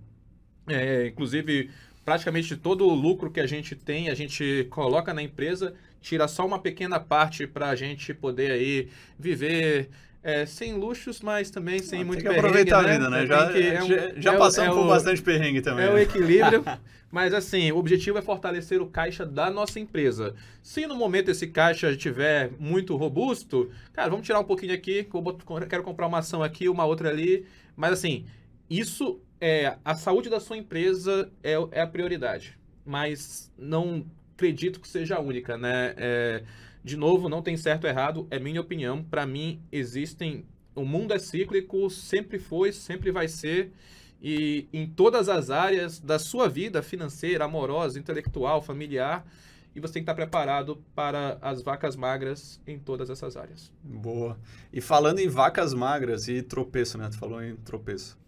é, inclusive, praticamente todo o lucro que a gente tem, a gente coloca na empresa, tira só uma pequena parte para a gente poder aí viver é, sem luxos, mas também sem ah, muito perrengue. Tem que aproveitar né? a vida, né? Já, é um, já, é passamos é por bastante perrengue também. É né? o equilíbrio. mas assim, o objetivo é fortalecer o caixa da nossa empresa. Se no momento esse caixa estiver muito robusto, cara, vamos tirar um pouquinho aqui, que eu quero comprar uma ação aqui, uma outra ali. Mas assim, isso é a saúde da sua empresa é, é a prioridade. Mas não acredito que seja a única, né? É, de novo, não tem certo ou errado, é minha opinião. Para mim, existem. O mundo é cíclico, sempre foi, sempre vai ser. E em todas as áreas da sua vida financeira, amorosa, intelectual, familiar. E você tem que estar preparado para as vacas magras em todas essas áreas. Boa. E falando em vacas magras e tropeço, né? Tu falou em tropeço.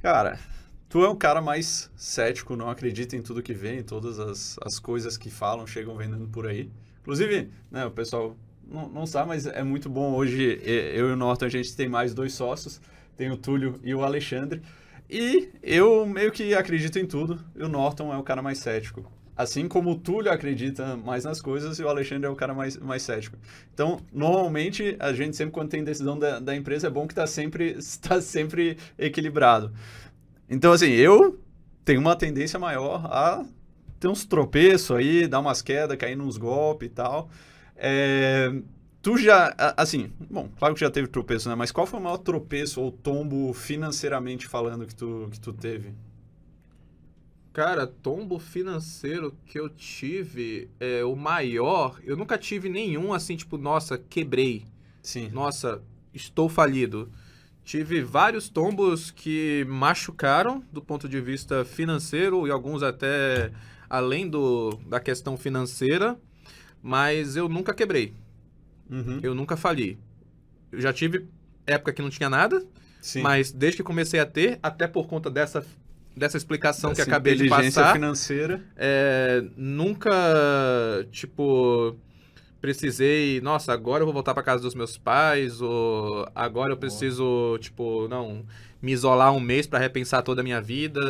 Cara, tu é o cara mais cético, não acredita em tudo que vem, todas as, as coisas que falam, chegam vendendo por aí. Inclusive, né, o pessoal não, não sabe, mas é muito bom hoje. Eu e o Norton, a gente tem mais dois sócios. Tem o Túlio e o Alexandre. E eu meio que acredito em tudo. E o Norton é o cara mais cético. Assim como o Túlio acredita mais nas coisas e o Alexandre é o cara mais, mais cético. Então, normalmente, a gente sempre, quando tem decisão da, da empresa, é bom que está sempre, está sempre equilibrado. Então, assim, eu tenho uma tendência maior a tem uns tropeços aí, dá umas quedas, cair nos golpes e tal. É, tu já, assim, bom, claro que já teve tropeço, né? Mas qual foi o maior tropeço ou tombo financeiramente falando que tu, que tu teve? Cara, tombo financeiro que eu tive, é, o maior, eu nunca tive nenhum assim, tipo, nossa, quebrei. Sim. Nossa, estou falido. Tive vários tombos que machucaram do ponto de vista financeiro e alguns até além do, da questão financeira, mas eu nunca quebrei. Uhum. Eu nunca fali. Eu já tive época que não tinha nada, Sim. mas desde que comecei a ter, até por conta dessa, dessa explicação Essa que acabei de passar... financeira. É, nunca, tipo precisei, nossa, agora eu vou voltar para casa dos meus pais, ou agora eu preciso, tipo, não, me isolar um mês para repensar toda a minha vida.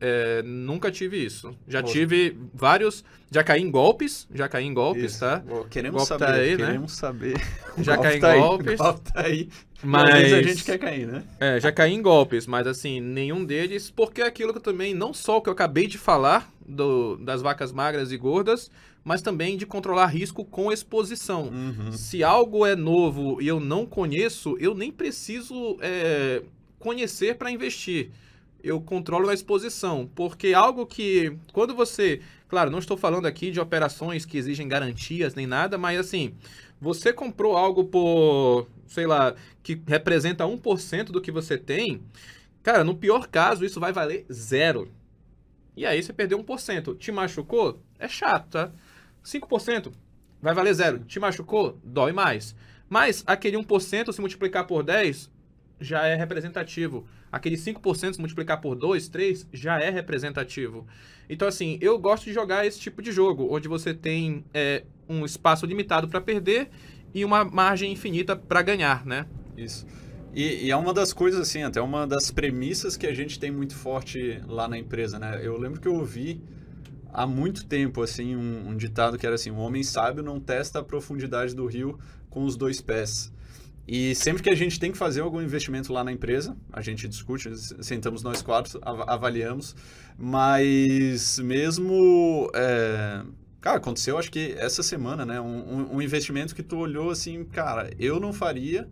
É, nunca tive isso. Já tive vários. Já caí em golpes. Já caí em golpes, isso. tá? queremos golpe tá saber. Tá aí, né? queremos né? saber. Já caí em tá golpes. Aí, tá aí. Mas a gente quer cair, né? É, já caí em golpes, mas assim, nenhum deles, porque é aquilo que eu também, não só o que eu acabei de falar do, das vacas magras e gordas, mas também de controlar risco com exposição. Uhum. Se algo é novo e eu não conheço, eu nem preciso é, conhecer para investir. Eu controlo a exposição, porque algo que quando você, claro, não estou falando aqui de operações que exigem garantias nem nada, mas assim, você comprou algo por, sei lá, que representa 1% do que você tem, cara, no pior caso isso vai valer zero. E aí você perdeu 1%. Te machucou? É chato, tá? 5% vai valer zero. Te machucou? Dói mais. Mas aquele 1% se multiplicar por 10, já é representativo. Aquele 5% se multiplicar por 2, 3 já é representativo. Então, assim, eu gosto de jogar esse tipo de jogo, onde você tem é, um espaço limitado para perder e uma margem infinita para ganhar, né? Isso. E, e, é uma das coisas, assim, até uma das premissas que a gente tem muito forte lá na empresa, né? Eu lembro que eu ouvi há muito tempo, assim, um, um ditado que era assim, um homem sábio não testa a profundidade do rio com os dois pés. E sempre que a gente tem que fazer algum investimento lá na empresa, a gente discute, sentamos nós quatro, avaliamos, mas mesmo. É... Cara, aconteceu acho que essa semana, né? Um, um, investimento que tu olhou assim, cara, eu não faria,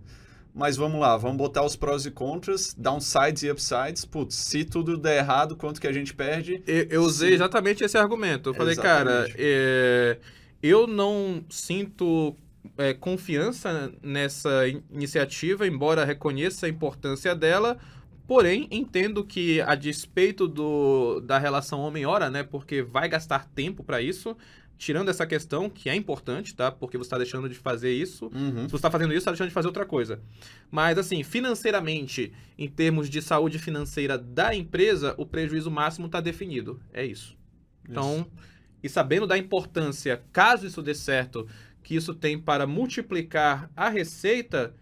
mas vamos lá, vamos botar os prós e contras, downsides e upsides. Putz, se tudo der errado, quanto que a gente perde? Eu, eu usei se... exatamente esse argumento. Eu falei, exatamente. cara, é... eu não sinto é, confiança nessa iniciativa, embora reconheça a importância dela, porém entendo que a despeito do, da relação homem-hora, né, porque vai gastar tempo para isso, tirando essa questão, que é importante, tá? Porque você está deixando de fazer isso. Uhum. Se você está fazendo isso, está deixando de fazer outra coisa. Mas, assim, financeiramente, em termos de saúde financeira da empresa, o prejuízo máximo está definido. É isso. Então, isso. e sabendo da importância, caso isso dê certo, que isso tem para multiplicar a receita,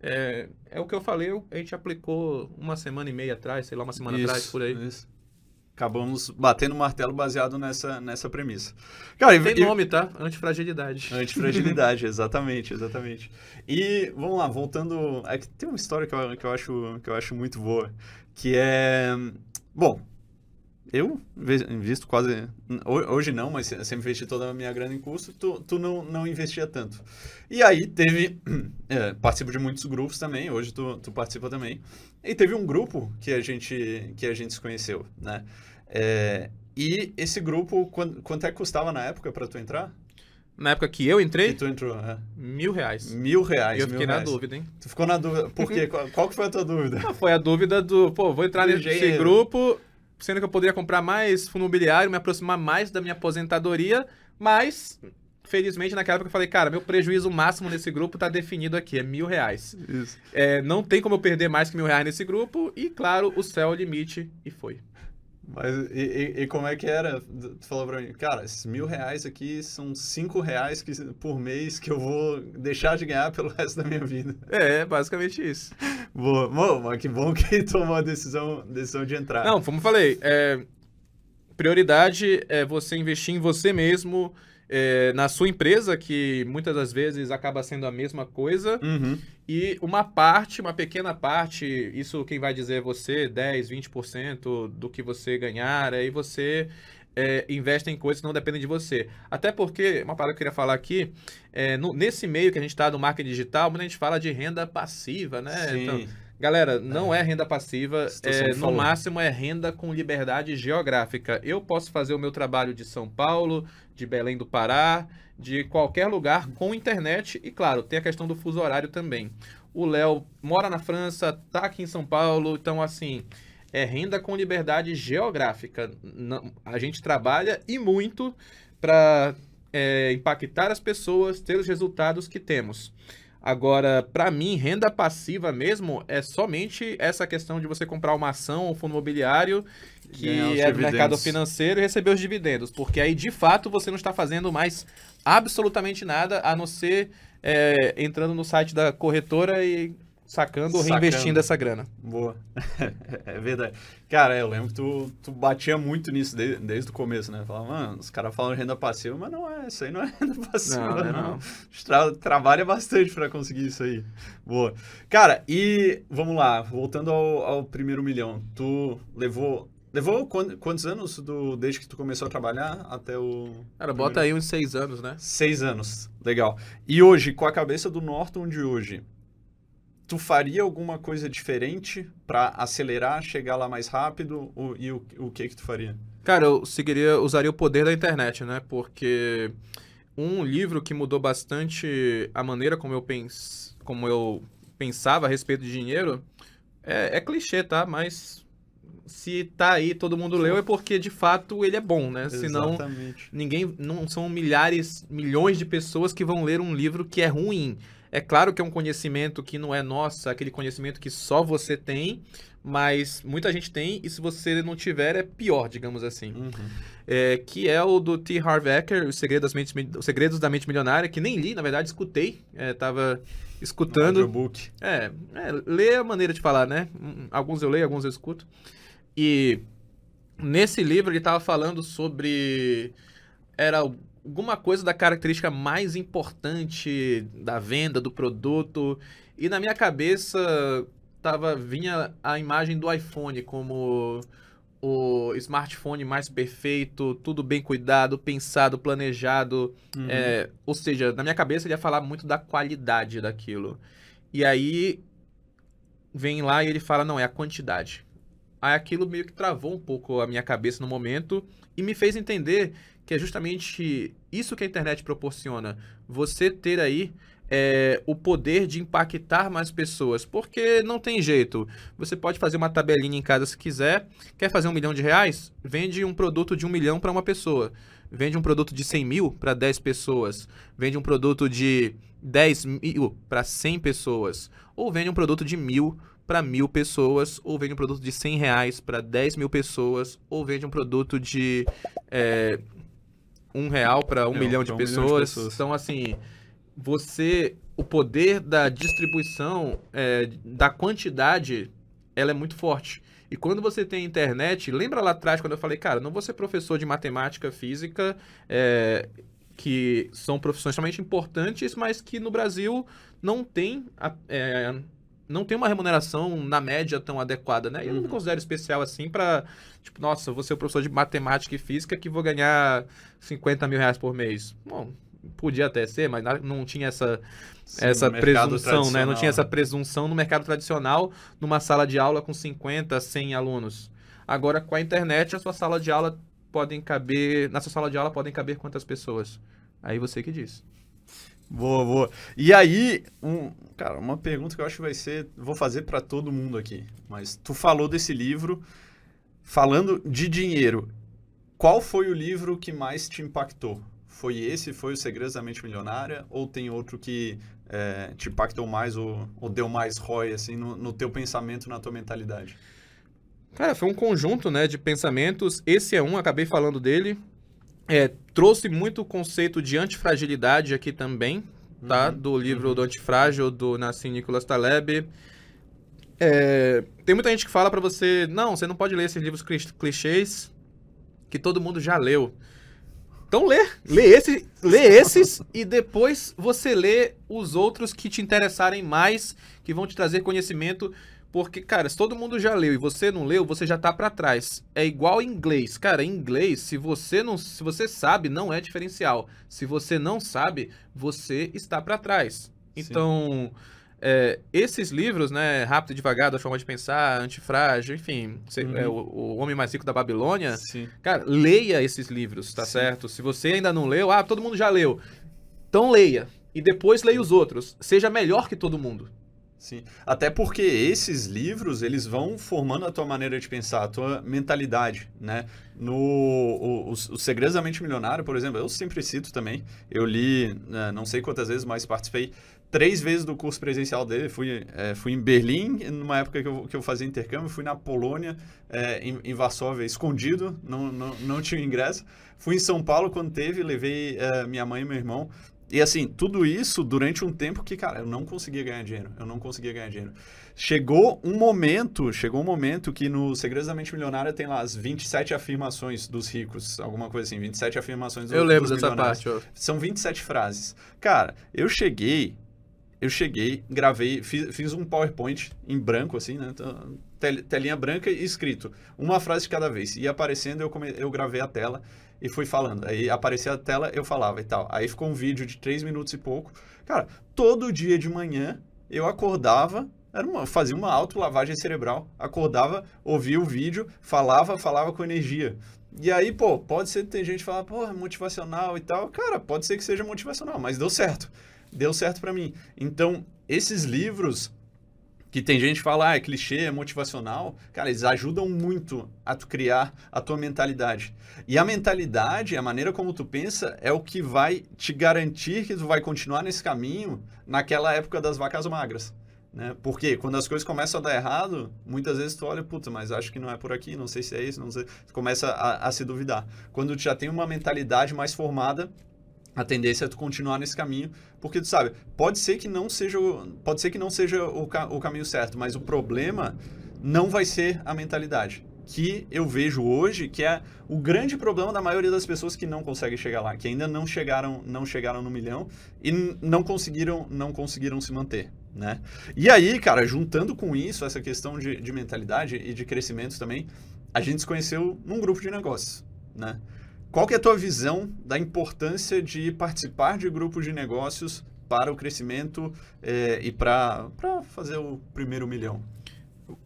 é, é o que eu falei, a gente aplicou uma semana e meia atrás, sei lá, uma semana isso, atrás, por aí. Isso. Acabamos batendo o martelo baseado nessa, nessa premissa. Cara, Tem e, nome, tá? Antifragilidade. Antifragilidade, exatamente, exatamente. E, vamos lá, voltando... É que tem uma história que eu, que eu, acho, que eu acho muito boa, que é... Bom, eu invisto quase. Hoje não, mas sempre investi toda a minha grana em curso, tu, tu não, não investia tanto. E aí teve. É, participo de muitos grupos também, hoje tu, tu participa também. E teve um grupo que a gente, que a gente se conheceu, né? É, e esse grupo, quanto, quanto é que custava na época para tu entrar? Na época que eu entrei? Que tu entrou, é. Mil reais. Mil reais. E eu fiquei na reais. dúvida, hein? Tu ficou na dúvida. Por quê? qual, qual que foi a tua dúvida? Não, foi a dúvida do, pô, vou entrar nesse grupo, sendo que eu poderia comprar mais fundo imobiliário, me aproximar mais da minha aposentadoria, mas felizmente naquela época eu falei, cara, meu prejuízo máximo nesse grupo está definido aqui, é mil reais. É, não tem como eu perder mais que mil reais nesse grupo, e claro, o céu é o limite, e foi. Mas e, e, e, como é que era? Tu falou pra mim, cara, esses mil reais aqui são cinco reais que, por mês que eu vou deixar de ganhar pelo resto da minha vida. É, basicamente isso. Boa. Bom, mas que bom que tomou a decisão, decisão de entrar. Não, como falei, é, prioridade é você investir em você mesmo, é, na sua empresa, que muitas das vezes acaba sendo a mesma coisa, uhum. e uma parte, uma pequena parte, isso quem vai dizer é você, 10, 20% do que você ganhar, aí você é, investe em coisas que não dependem de você. Até porque, uma palavra que eu queria falar aqui, é, no, nesse meio que a gente está do marketing digital, muita gente fala de renda passiva, né? Sim. Então, Galera, não é, é renda passiva, é, no máximo é renda com liberdade geográfica. Eu posso fazer o meu trabalho de São Paulo, de Belém do Pará, de qualquer lugar com internet e, claro, tem a questão do fuso horário também. O Léo mora na França, tá aqui em São Paulo, então, assim, é renda com liberdade geográfica. A gente trabalha e muito para é, impactar as pessoas, ter os resultados que temos. Agora, para mim, renda passiva mesmo é somente essa questão de você comprar uma ação ou um fundo imobiliário que é do mercado financeiro e receber os dividendos. Porque aí, de fato, você não está fazendo mais absolutamente nada a não ser é, entrando no site da corretora e sacando ou reinvestindo essa grana. Boa. é verdade. Cara, eu lembro que tu, tu batia muito nisso desde, desde o começo, né? Falava, mano, os caras falam renda passiva, mas não é, isso aí não é renda passiva, não. não. não. Tra trabalha bastante para conseguir isso aí. Boa. Cara, e vamos lá, voltando ao, ao primeiro milhão. Tu levou Levou quantos anos do, desde que tu começou a trabalhar até o. Cara, bota aí uns seis anos, né? Seis anos. Legal. E hoje, com a cabeça do Norton de hoje, tu faria alguma coisa diferente para acelerar, chegar lá mais rápido? O, e o, o que que tu faria? Cara, eu seguiria, usaria o poder da internet, né? Porque um livro que mudou bastante a maneira como eu, pens, como eu pensava a respeito de dinheiro é, é clichê, tá? Mas se tá aí, todo mundo leu, é porque de fato ele é bom, né? Senão Exatamente. ninguém. Não são milhares, milhões de pessoas que vão ler um livro que é ruim. É claro que é um conhecimento que não é nossa, aquele conhecimento que só você tem, mas muita gente tem, e se você não tiver, é pior, digamos assim. Uhum. É, que é o do T. Harv Eker, Os Segredos, Mentes, Os Segredos da Mente Milionária, que nem li, na verdade, escutei. É, tava escutando. book. É, é, ler é a maneira de falar, né? Alguns eu leio, alguns eu escuto. E nesse livro ele estava falando sobre. Era alguma coisa da característica mais importante da venda do produto. E na minha cabeça tava, vinha a imagem do iPhone como o smartphone mais perfeito, tudo bem cuidado, pensado, planejado. Uhum. É, ou seja, na minha cabeça ele ia falar muito da qualidade daquilo. E aí vem lá e ele fala, não, é a quantidade. Aí aquilo meio que travou um pouco a minha cabeça no momento e me fez entender que é justamente isso que a internet proporciona. Você ter aí é, o poder de impactar mais pessoas. Porque não tem jeito. Você pode fazer uma tabelinha em casa se quiser. Quer fazer um milhão de reais? Vende um produto de um milhão para uma pessoa. Vende um produto de 100 mil para 10 pessoas. Vende um produto de 10 mil para 100 pessoas. Ou vende um produto de mil para mil pessoas. Ou vende um produto de 100 reais para 10 mil pessoas. Ou vende um produto de é, um real para um, é, milhão, de um pessoas. Então, assim você o poder da distribuição é, da quantidade ela é muito forte e quando você tem internet lembra lá atrás quando eu falei cara não vou ser professor de matemática física é, que são profissões extremamente importantes mas que no Brasil não tem é, não tem uma remuneração na média tão adequada, né? Eu não me uhum. considero especial assim para tipo, nossa, vou ser o professor de matemática e física que vou ganhar 50 mil reais por mês. Bom, podia até ser, mas não tinha essa, Sim, essa presunção, né? Não tinha essa presunção no mercado tradicional, numa sala de aula com 50, 100 alunos. Agora, com a internet, a sua sala de aula podem caber. Na sua sala de aula podem caber quantas pessoas? Aí você que diz. Boa, boa. E aí, um, cara, uma pergunta que eu acho que vai ser. Vou fazer para todo mundo aqui. Mas tu falou desse livro falando de dinheiro. Qual foi o livro que mais te impactou? foi esse, foi o Segredos da Mente Milionária? Ou tem outro que é, te impactou mais ou, ou, deu mais ROI, assim, no, no teu pensamento, na tua mentalidade? Cara, foi um conjunto, né, de pensamentos. Esse é um, acabei falando dele. É, trouxe muito o conceito de antifragilidade aqui também, tá? Uhum, do livro uhum. do Antifrágil, do Nassim Nicolas Taleb. É, tem muita gente que fala para você, não, você não pode ler esses livros clichês que todo mundo já leu. Então lê, lê, esse, lê esses e depois você lê os outros que te interessarem mais, que vão te trazer conhecimento, porque, cara, se todo mundo já leu e você não leu, você já tá para trás. É igual inglês. Cara, em inglês, se você não, se você sabe, não é diferencial. Se você não sabe, você está para trás. Então. É, esses livros, né, Rápido e Devagar, da Forma de Pensar, Antifrágil, enfim, uhum. é, o, o, Homem Mais Rico da Babilônia, Sim. cara, leia esses livros, tá Sim. certo? Se você ainda não leu, ah, todo mundo já leu. Então leia. E depois leia os outros. Seja melhor que todo mundo. Sim. Até porque esses livros, eles vão formando a tua maneira de pensar, a tua mentalidade, né? No o, Os Segredos da Mente Milionária, por exemplo, eu sempre cito também. Eu li, né, não sei quantas vezes, mas participei três vezes do curso presencial dele. Fui, é, fui em Berlim, numa época que eu, que eu fazia intercâmbio. Fui na Polônia, é, em, em, Varsóvia, escondido, não, não, não tinha ingresso. Fui em São Paulo quando teve, levei é, minha mãe e meu irmão. E assim, tudo isso durante um tempo que, cara, eu não conseguia ganhar dinheiro. Eu não conseguia ganhar dinheiro. Chegou um momento, chegou um momento que no Segredos da Mente Milionária tem lá as 27 afirmações dos ricos, alguma coisa assim, 27 afirmações dos Eu lembro dessa parte. Ó. São 27 frases. Cara, eu cheguei eu cheguei, gravei, fiz, fiz, um PowerPoint em branco, assim, né? Então, telinha branca e escrito, uma frase de cada vez. E aparecendo, eu, come, eu gravei a tela e fui falando. Aí aparecia a tela, eu falava e tal. Aí ficou um vídeo de três minutos e pouco. Cara, todo dia de manhã eu acordava, era uma, fazia uma autolavagem cerebral. Acordava, ouvia o vídeo, falava, falava com energia. E aí, pô, pode ser que tem gente que fala, pô, motivacional e tal. Cara, pode ser que seja motivacional, mas deu certo deu certo para mim. Então, esses livros que tem gente que fala, ah, é clichê, é motivacional, cara, eles ajudam muito a tu criar a tua mentalidade. E a mentalidade, a maneira como tu pensa, é o que vai te garantir que tu vai continuar nesse caminho naquela época das vacas magras. Né? Porque quando as coisas começam a dar errado, muitas vezes tu olha, puta, mas acho que não é por aqui, não sei se é isso, não sei. Tu começa a, a se duvidar. Quando tu já tem uma mentalidade mais formada, a tendência é tu continuar nesse caminho, porque tu sabe, pode ser que não seja, pode ser que não seja o, ca o caminho certo, mas o problema não vai ser a mentalidade. que eu vejo hoje, que é o grande problema da maioria das pessoas que não conseguem chegar lá, que ainda não chegaram, não chegaram no milhão e não conseguiram, não conseguiram se manter, né? E aí, cara, juntando com isso, essa questão de, de mentalidade e de crescimento também, a gente se conheceu num grupo de negócios, né? Qual que é a tua visão da importância de participar de grupos de negócios para o crescimento é, e para fazer o primeiro milhão?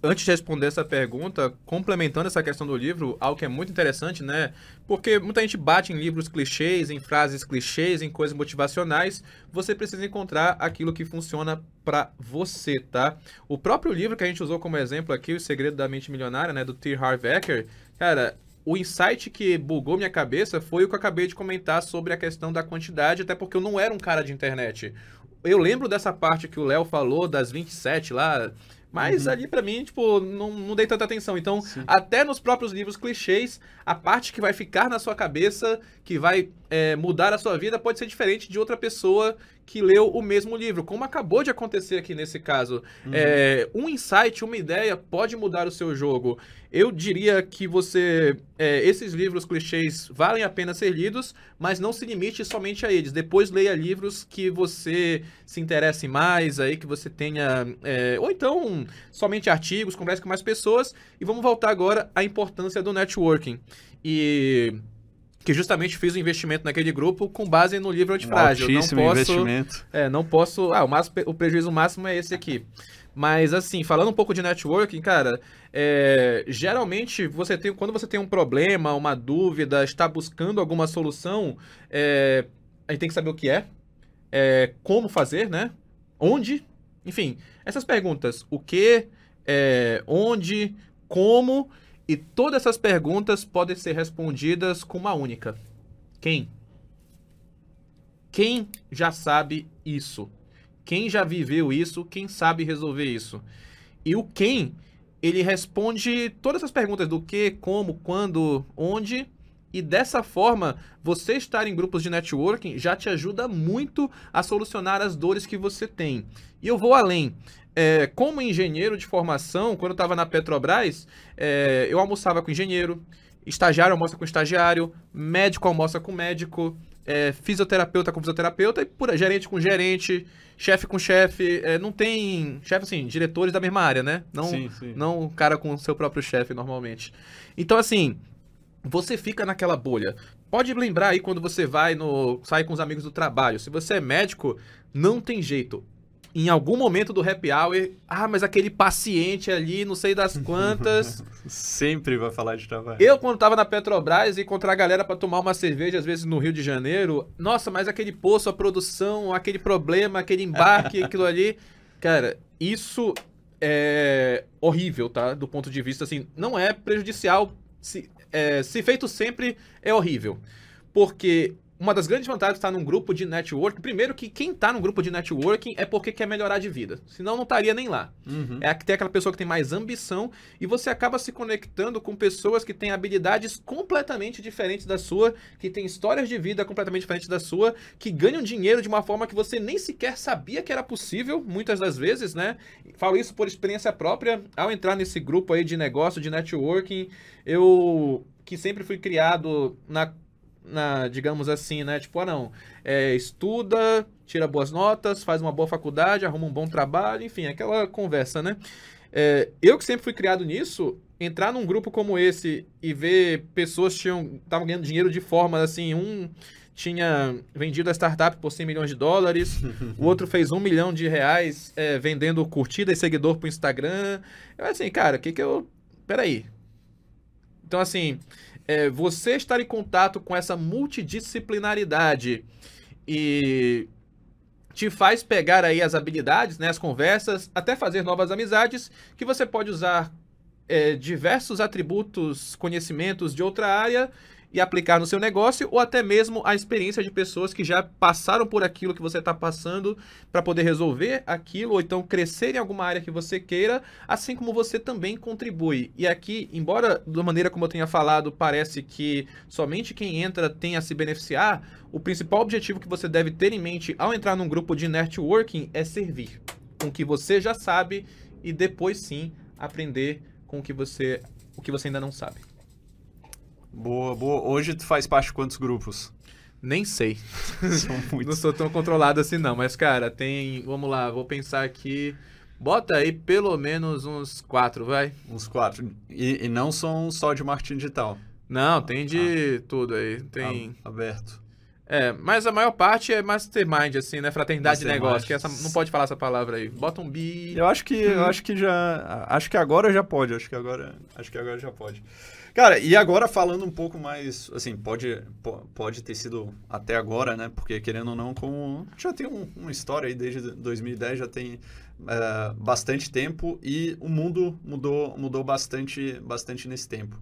antes de responder essa pergunta, complementando essa questão do livro, algo que é muito interessante, né? Porque muita gente bate em livros clichês, em frases clichês, em coisas motivacionais. Você precisa encontrar aquilo que funciona para você, tá? O próprio livro que a gente usou como exemplo aqui, O Segredo da Mente Milionária, né, do T. Harv Eker, cara, o insight que bugou minha cabeça foi o que eu acabei de comentar sobre a questão da quantidade, até porque eu não era um cara de internet. Eu lembro dessa parte que o Léo falou das 27 lá, mas uhum. ali para mim, tipo, não, não dei tanta atenção. Então, Sim. até nos próprios livros clichês, a parte que vai ficar na sua cabeça, que vai é, mudar a sua vida, pode ser diferente de outra pessoa que leu o mesmo livro, como acabou de acontecer aqui nesse caso. Uhum. É, um insight, uma ideia pode mudar o seu jogo. Eu diria que você. É, esses livros clichês valem a pena ser lidos, mas não se limite somente a eles. Depois leia livros que você se interesse mais, aí que você tenha. É, ou então, somente artigos, converse com mais pessoas. E vamos voltar agora à importância do networking. E que justamente fiz o um investimento naquele grupo com base no livro antifrágil. Um altíssimo não posso, investimento. É, não posso. Ah, o, máximo, o prejuízo máximo é esse aqui. Mas assim, falando um pouco de networking, cara, é, geralmente você tem, quando você tem um problema, uma dúvida, está buscando alguma solução, é, a gente tem que saber o que é, é como fazer, né? Onde, enfim, essas perguntas, o que, é, onde, como e todas essas perguntas podem ser respondidas com uma única: quem? Quem já sabe isso? Quem já viveu isso? Quem sabe resolver isso? E o quem, ele responde todas essas perguntas do que, como, quando, onde. E dessa forma, você estar em grupos de networking já te ajuda muito a solucionar as dores que você tem. E eu vou além é, como engenheiro de formação, quando eu estava na Petrobras, é, eu almoçava com engenheiro, estagiário almoça com estagiário, médico almoça com médico, é, fisioterapeuta com fisioterapeuta, e por, gerente com gerente, chefe com chefe. É, não tem. Chefe, assim, diretores da mesma área, né? Não, sim, sim. não cara com seu próprio chefe normalmente. Então, assim, você fica naquela bolha. Pode lembrar aí quando você vai no. sai com os amigos do trabalho. Se você é médico, não tem jeito em algum momento do happy hour, ah, mas aquele paciente ali, não sei das quantas. Sempre vai falar de trabalho. Eu, quando tava na Petrobras e encontrar a galera para tomar uma cerveja, às vezes no Rio de Janeiro, nossa, mas aquele poço, a produção, aquele problema, aquele embarque, aquilo ali. Cara, isso é horrível, tá? Do ponto de vista, assim, não é prejudicial. Se, é, se feito sempre, é horrível. Porque uma das grandes vantagens de estar num grupo de networking, primeiro que quem está num grupo de networking é porque quer melhorar de vida. Senão não estaria nem lá. Uhum. É que tem aquela pessoa que tem mais ambição e você acaba se conectando com pessoas que têm habilidades completamente diferentes da sua, que têm histórias de vida completamente diferentes da sua, que ganham dinheiro de uma forma que você nem sequer sabia que era possível, muitas das vezes, né? Falo isso por experiência própria. Ao entrar nesse grupo aí de negócio, de networking, eu que sempre fui criado na na, digamos assim, né? Tipo, ah, não, é, estuda, tira boas notas, faz uma boa faculdade, arruma um bom trabalho, enfim, aquela conversa, né? É, eu que sempre fui criado nisso, entrar num grupo como esse e ver pessoas tinham estavam ganhando dinheiro de forma assim, um tinha vendido a startup por 100 milhões de dólares, o outro fez um milhão de reais é, vendendo curtida e seguidor pro Instagram. Eu assim, cara, o que que eu... Peraí. Então, assim, é, você estar em contato com essa multidisciplinaridade e te faz pegar aí as habilidades, né, as conversas, até fazer novas amizades que você pode usar é, diversos atributos, conhecimentos de outra área e aplicar no seu negócio, ou até mesmo a experiência de pessoas que já passaram por aquilo que você está passando para poder resolver aquilo, ou então crescer em alguma área que você queira, assim como você também contribui. E aqui, embora da maneira como eu tenha falado, parece que somente quem entra tem a se beneficiar, o principal objetivo que você deve ter em mente ao entrar num grupo de networking é servir com o que você já sabe e depois sim aprender com o que você o que você ainda não sabe. Boa, boa. Hoje tu faz parte de quantos grupos? Nem sei. São Não muitos. sou tão controlado assim, não. Mas, cara, tem. Vamos lá, vou pensar aqui. Bota aí pelo menos uns quatro, vai. Uns quatro. E, e não são só de marketing digital. Não, tem de tudo aí. Tem. Aberto. É, mas a maior parte é mastermind, assim, né? Fraternidade de negócio. Que essa, não pode falar essa palavra aí. Bota um bi. Eu acho que eu acho que já acho que agora já pode, acho que agora acho que agora já pode. Cara, e agora falando um pouco mais, assim, pode po- pode ter sido até agora, né? Porque querendo ou não, como já tem um- uma história aí desde 2010, já tem é, bastante tempo e o mundo mudou mudou bastante bastante nesse tempo.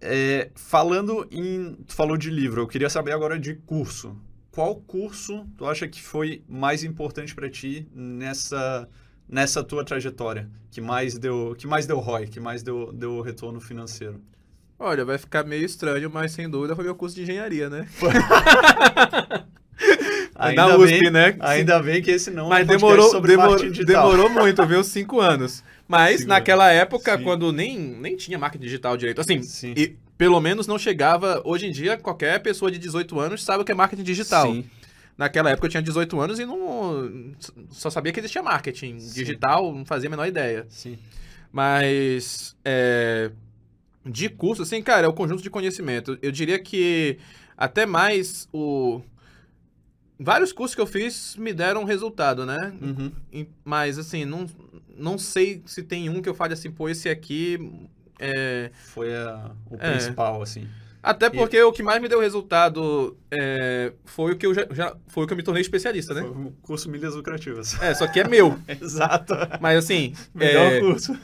É, falando em, tu falou de livro, eu queria saber agora de curso. Qual curso tu acha que foi mais importante para ti nessa nessa tua trajetória, que mais deu, que mais deu ROI, que mais deu, deu retorno financeiro? Olha, vai ficar meio estranho, mas sem dúvida foi meu curso de engenharia, né? da USP, bem, né? Ainda bem que esse não Mas é um demorou, demorou, demorou muito, viu? Cinco anos. Mas Cinco naquela época, Sim. quando nem, nem tinha marketing digital direito, assim, Sim. e pelo menos não chegava. Hoje em dia, qualquer pessoa de 18 anos sabe o que é marketing digital. Sim. Naquela época eu tinha 18 anos e não só sabia que existia marketing Sim. digital, não fazia a menor ideia. Sim. Mas é, de curso, assim, cara, é o conjunto de conhecimento. Eu diria que até mais o. Vários cursos que eu fiz me deram resultado, né? Uhum. Mas, assim, não, não sei se tem um que eu fale assim, pô, esse aqui. É... Foi a- o É. principal, assim. Até porque o que mais me deu resultado é, foi o que eu já, já- foi o que eu me tornei especialista, né? Foi o curso Milhas Lucrativas. É, só que é meu. Exato. Mas assim, Melhor é, curso.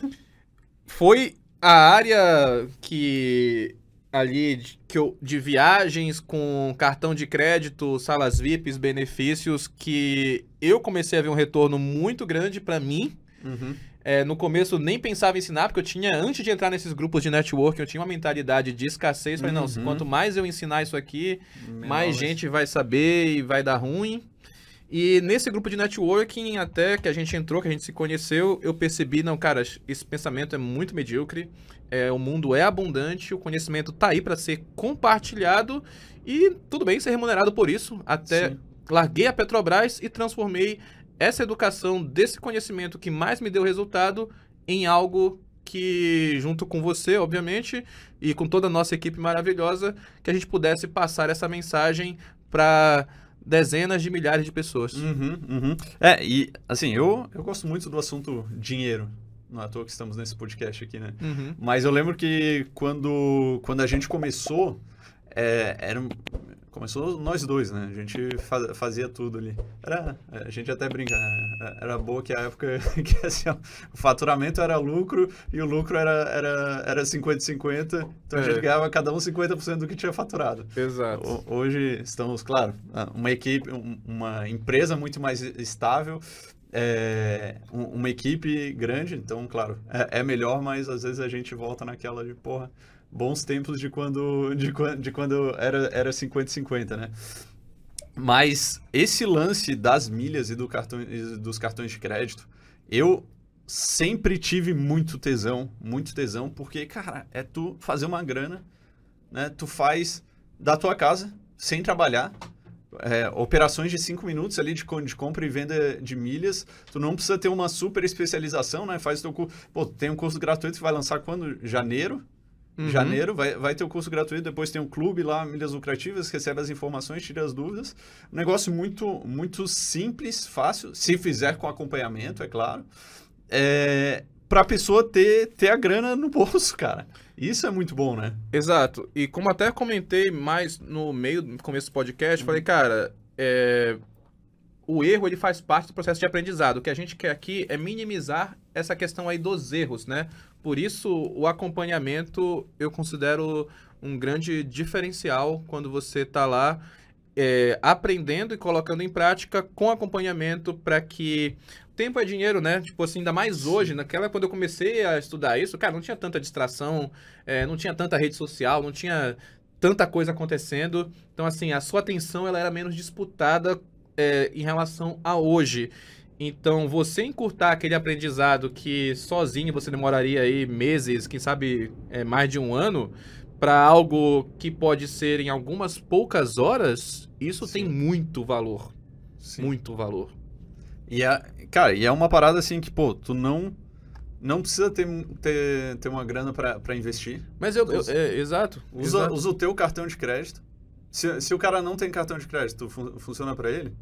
foi a área que ali de, que eu, de viagens com cartão de crédito, salas VIPs, benefícios que eu comecei a ver um retorno muito grande pra mim. Uhum. É, no começo nem pensava em ensinar, porque eu tinha, antes de entrar nesses grupos de networking, eu tinha uma mentalidade de escassez. Falei, não, Uhum. quanto mais eu ensinar isso aqui, Menor mais gente vai saber e vai dar ruim. E nesse grupo de networking, até que a gente entrou, que a gente se conheceu, eu percebi, não, cara, esse pensamento é muito medíocre, é, o mundo é abundante, o conhecimento tá aí para ser compartilhado e tudo bem ser remunerado por isso. Até Sim. larguei a Petrobras e transformei essa educação desse conhecimento que mais me deu resultado em algo que, junto com você, obviamente, e com toda a nossa equipe maravilhosa, que a gente pudesse passar essa mensagem para dezenas de milhares de pessoas. Uhum, uhum. É, e assim, eu, eu gosto muito do assunto dinheiro. Não é à toa que estamos nesse podcast aqui, né? Uhum. Mas eu lembro que quando, quando a gente começou, é, era, começou nós dois, né? A gente fa- fazia tudo ali. Era, a gente até brinca, né? Era boa que a época que assim, o faturamento era lucro e o lucro era, era, era 50-50. Então a É. gente ganhava cada um 50% do que tinha faturado. Exato. Ho- Hoje estamos, claro, uma equipe, um- uma empresa muito mais estável, é, um- uma equipe grande, então, claro, é, é melhor, mas às vezes a gente volta naquela de, porra, bons tempos de quando, de, de quando era, era 50-50, né? Mas esse lance das milhas e do cartão, dos cartões de crédito, eu sempre tive muito tesão, muito tesão, porque, cara, é tu fazer uma grana, né? Tu faz da tua casa, sem trabalhar, é, operações de 5 minutos ali de, de compra e venda de milhas. Tu não precisa ter uma super especialização, né? Faz teu curso. Pô, tem um curso gratuito que vai lançar quando? Janeiro. Uhum. Janeiro, vai, vai ter o curso gratuito, depois tem um clube lá, Milhas Lucrativas, recebe as informações, tira as dúvidas. Um negócio muito, muito simples, fácil, se fizer com acompanhamento, é claro. É, pra pessoa ter, ter a grana no bolso, cara. Isso é muito bom, né? Exato. E como até comentei mais no meio do começo do podcast, falei, cara, é, o erro ele faz parte do processo de aprendizado. O que a gente quer aqui é minimizar essa questão aí dos erros, né? Por isso, o acompanhamento eu considero um grande diferencial quando você está lá é, aprendendo e colocando em prática com acompanhamento para que tempo é dinheiro, né? Tipo assim, ainda mais hoje, naquela quando eu comecei a estudar isso, cara, não tinha tanta distração, é, não tinha tanta rede social, não tinha tanta coisa acontecendo. Então, assim, a sua atenção ela era menos disputada é, em relação a hoje. Então, você encurtar aquele aprendizado que sozinho você demoraria aí meses, quem sabe é, mais de um ano, para algo que pode ser em algumas poucas horas, isso Sim. tem muito valor. Sim. Muito valor. E é, cara, e é uma parada assim que, pô, tu não não precisa ter, ter, ter uma grana pra investir. Mas eu. eu- é, exato. Usa, exato. usa o teu cartão de crédito. Se, se o cara não tem cartão de crédito, fun- funciona pra ele?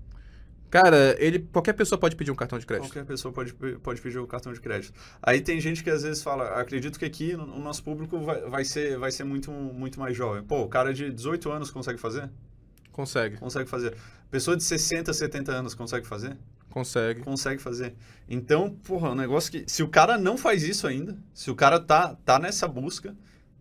Cara, ele, qualquer pessoa pode pedir um cartão de crédito. Qualquer pessoa pode, pode pedir o cartão de crédito. Aí tem gente que às vezes fala, acredito que aqui no- o nosso público vai, vai ser, vai ser muito, muito mais jovem. Pô, o cara de 18 anos consegue fazer? Consegue, Consegue fazer. Pessoa de 60, 70 anos consegue fazer? consegue. Consegue fazer. Então, porra, é um negócio que. Se o cara não faz isso ainda, se o cara tá, tá nessa busca,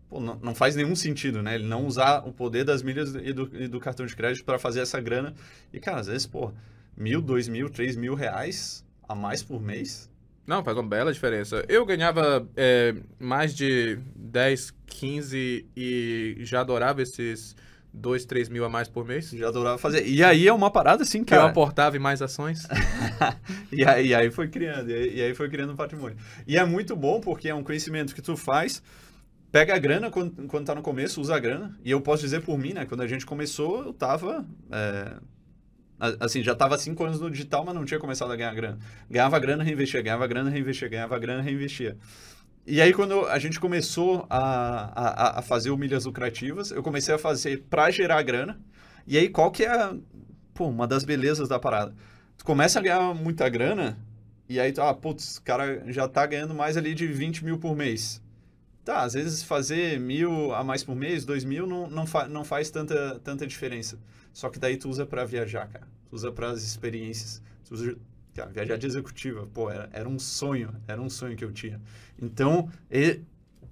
pô, não, não faz nenhum sentido, né? Ele não usar o poder das milhas e do, e do cartão de crédito para fazer essa grana. E, cara, às vezes, pô, mil, dois mil, três mil reais a mais por mês. Não, faz uma bela diferença. Eu ganhava é, mais de 10, 15 e já adorava esses 2, 3 mil a mais por mês. Já adorava fazer. E aí é uma parada assim, Que eu cara. aportava em mais ações. E aí, e aí foi criando, e aí, foi criando um patrimônio. E é muito bom porque é um conhecimento que tu faz, pega a grana quando, quando tá no começo, usa a grana. E eu posso dizer por mim, né? Quando a gente começou, eu tava. é, assim, já tava há cinco anos no digital, mas não tinha começado a ganhar grana. Ganhava grana, reinvestia, ganhava grana, reinvestia, ganhava grana, reinvestia. E aí, quando a gente começou a, a, a fazer milhas lucrativas, eu comecei a fazer para gerar grana. E aí, qual que é a, pô, uma das belezas da parada? Tu começa a ganhar muita grana, e aí tu, ah, putz, o cara já tá ganhando mais ali de 20 mil por mês. Tá, às vezes fazer mil a mais por mês, dois mil, não, não, fa não faz tanta, tanta diferença. Só que daí tu usa para viajar, cara. Tu usa para as experiências. Tu usa, cara, viajar de executiva, pô, era, era um sonho, era um sonho que eu tinha. Então, e,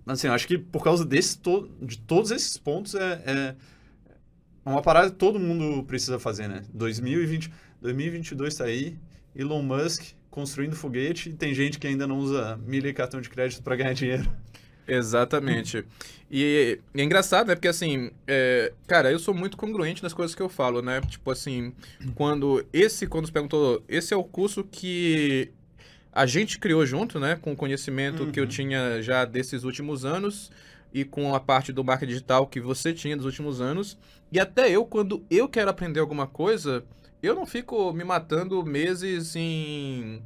assim, acho que por causa desse to de todos esses pontos é, é uma parada que todo mundo precisa fazer, né? 2020, 2022 tá aí, Elon Musk construindo foguete e tem gente que ainda não usa milha e cartão de crédito para ganhar dinheiro. Exatamente. E é engraçado, né? Porque assim, é, cara, eu sou muito congruente nas coisas que eu falo, né? Tipo assim, quando esse, quando você perguntou, esse é o curso que a gente criou junto, né? Com o conhecimento que eu Uhum. tinha já desses últimos anos e com a parte do marketing digital que você tinha dos últimos anos. E até eu, quando eu quero aprender alguma coisa, eu não fico me matando meses em,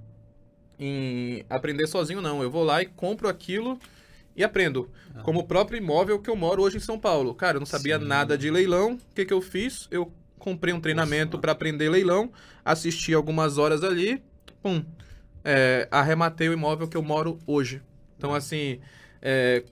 em aprender sozinho, não. Eu vou lá e compro aquilo e aprendo. Ah. Como o próprio imóvel que eu moro hoje em São Paulo. Cara, eu não sabia Sim. nada de leilão. O que, que eu fiz? Eu comprei um treinamento para aprender leilão, assisti algumas horas ali, pum, é, arrematei o imóvel que eu moro hoje. Então, assim, é,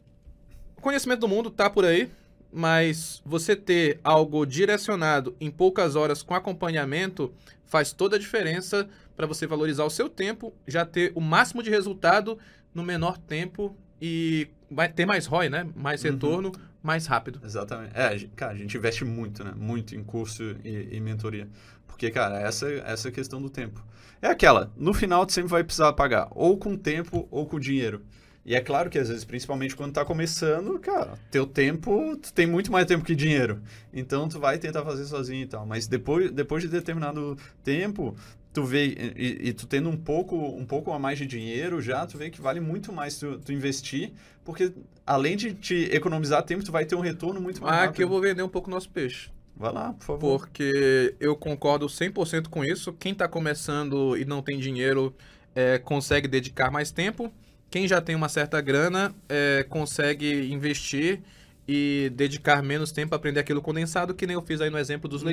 o conhecimento do mundo tá por aí, mas você ter algo direcionado em poucas horas com acompanhamento faz toda a diferença para você valorizar o seu tempo, já ter o máximo de resultado no menor tempo e vai ter mais ROI, né? Mais Uhum. retorno, mais rápido. Exatamente. É, cara, a gente investe muito, né? Muito em curso e, e mentoria. Porque, cara, essa, essa é questão do tempo. É aquela, no final tu sempre vai precisar pagar, ou com tempo ou com dinheiro. E é claro que às vezes, principalmente quando tá começando, cara, teu tempo, tu tem muito mais tempo que dinheiro. Então tu vai tentar fazer sozinho e tal. Mas depois, depois de determinado tempo, tu vê, e, e tu tendo um pouco, um pouco a mais de dinheiro já, tu vê que vale muito mais tu, tu investir, porque além de te economizar tempo, tu vai ter um retorno muito mais Ah, rápido. que eu vou vender um pouco nosso peixe. Vai lá, por favor. Porque eu concordo 100% com isso. Quem está começando e não tem dinheiro é, consegue dedicar mais tempo. Quem já tem uma certa grana é, consegue investir e dedicar menos tempo a aprender aquilo condensado, que nem eu fiz aí no exemplo dos Uhum.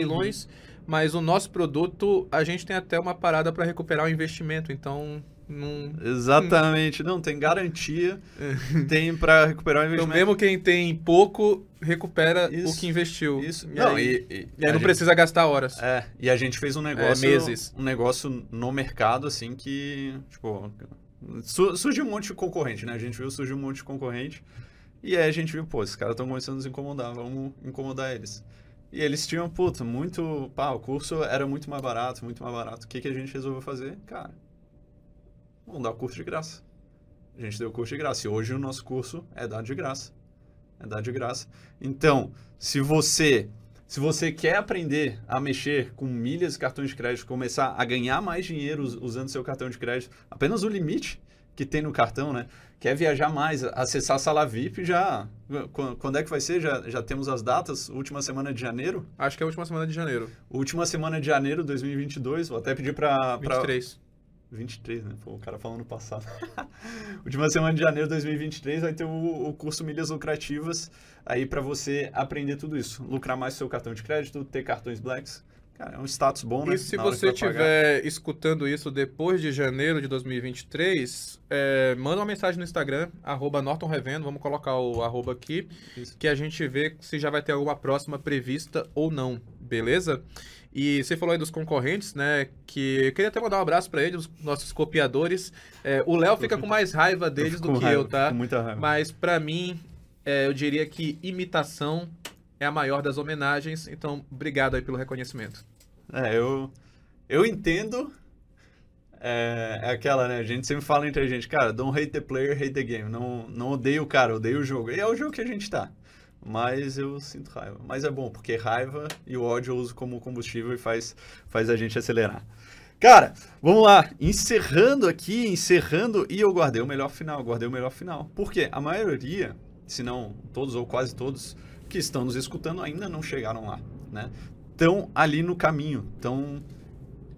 Mas o nosso produto, a gente tem até uma parada para recuperar o investimento. Então, não... Exatamente. Não, tem garantia, tem para recuperar o então investimento. mesmo quem tem pouco, recupera Isso, o que investiu. Isso. E Não, aí, e, e- e aí não gente- precisa gastar horas. É, e a gente fez um negócio, meses. um negócio no mercado assim que, tipo, su- surgiu um monte de concorrente, né? A gente viu surgir um monte de concorrente e aí a gente viu, pô, esses caras estão começando a nos incomodar, vamos incomodar eles. E eles tinham, puta, muito, pá, o curso era muito mais barato, muito mais barato. O que que a gente resolveu fazer? Cara, vamos dar o curso de graça. A gente deu o curso de graça e hoje o nosso curso é dado de graça. É dado de graça. Então, se você Se você quer aprender a mexer com milhas e cartões de crédito, começar a ganhar mais dinheiro usando seu cartão de crédito, apenas o limite que tem no cartão, né? Quer viajar mais, acessar a sala VIP já. Quando é que vai ser? Já, já temos as datas? Última semana de janeiro? Acho que é a última semana de janeiro. Última semana de janeiro de 2022. Vou até pedir para. 23. 23, né? Pô, o cara falando passado. Última semana de janeiro de 2023 vai ter o, o curso Milhas Lucrativas aí para você aprender tudo isso. Lucrar mais seu cartão de crédito, ter cartões Blacks. Cara, é um status bom, né? E se você estiver escutando isso depois de janeiro de 2023, é, manda uma mensagem no Instagram, arroba Norton Revendo, vamos colocar o arroba aqui, isso. que a gente vê se já vai ter alguma próxima prevista ou não, beleza? E você falou aí dos concorrentes, né? Que eu queria até mandar um abraço para eles, os nossos copiadores. É, o Léo fica com mais raiva deles do que raiva, eu, tá? Muita raiva. Mas para mim, é, eu diria que imitação é a maior das homenagens. Então, obrigado aí pelo reconhecimento. É, eu, eu entendo. É, é, aquela, né? A gente sempre fala entre a gente, cara, don't hate the player, hate the game. Não, não odeio o cara, odeio o jogo. E é o jogo que a gente tá mas eu sinto raiva. Mas é bom, porque raiva e o ódio eu uso como combustível e faz, faz a gente acelerar. Cara, vamos lá. Encerrando aqui, encerrando, e eu guardei o melhor final, guardei o melhor final. Porque a maioria, se não todos ou quase todos, que estão nos escutando ainda não chegaram lá, né? Estão ali no caminho, estão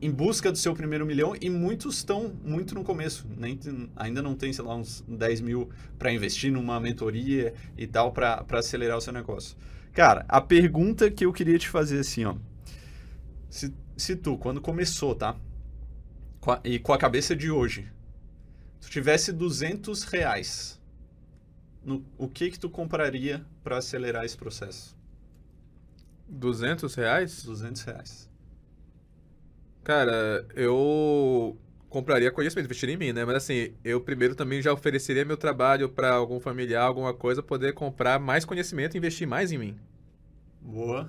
em busca do seu primeiro milhão e muitos estão muito no começo. Nem, ainda não tem, sei lá, uns 10 mil para investir numa mentoria e tal para acelerar o seu negócio. Cara, a pergunta que eu queria te fazer assim, ó. Se, se tu, quando começou, tá? Com a, e com a cabeça de hoje, tu tivesse 200 reais, no, o que que tu compraria para acelerar esse processo? 200 reais? 200 reais. Cara, eu compraria conhecimento, investiria em mim, né? Mas assim, eu primeiro também já ofereceria meu trabalho para algum familiar, alguma coisa, poder comprar mais conhecimento e investir mais em mim. Boa.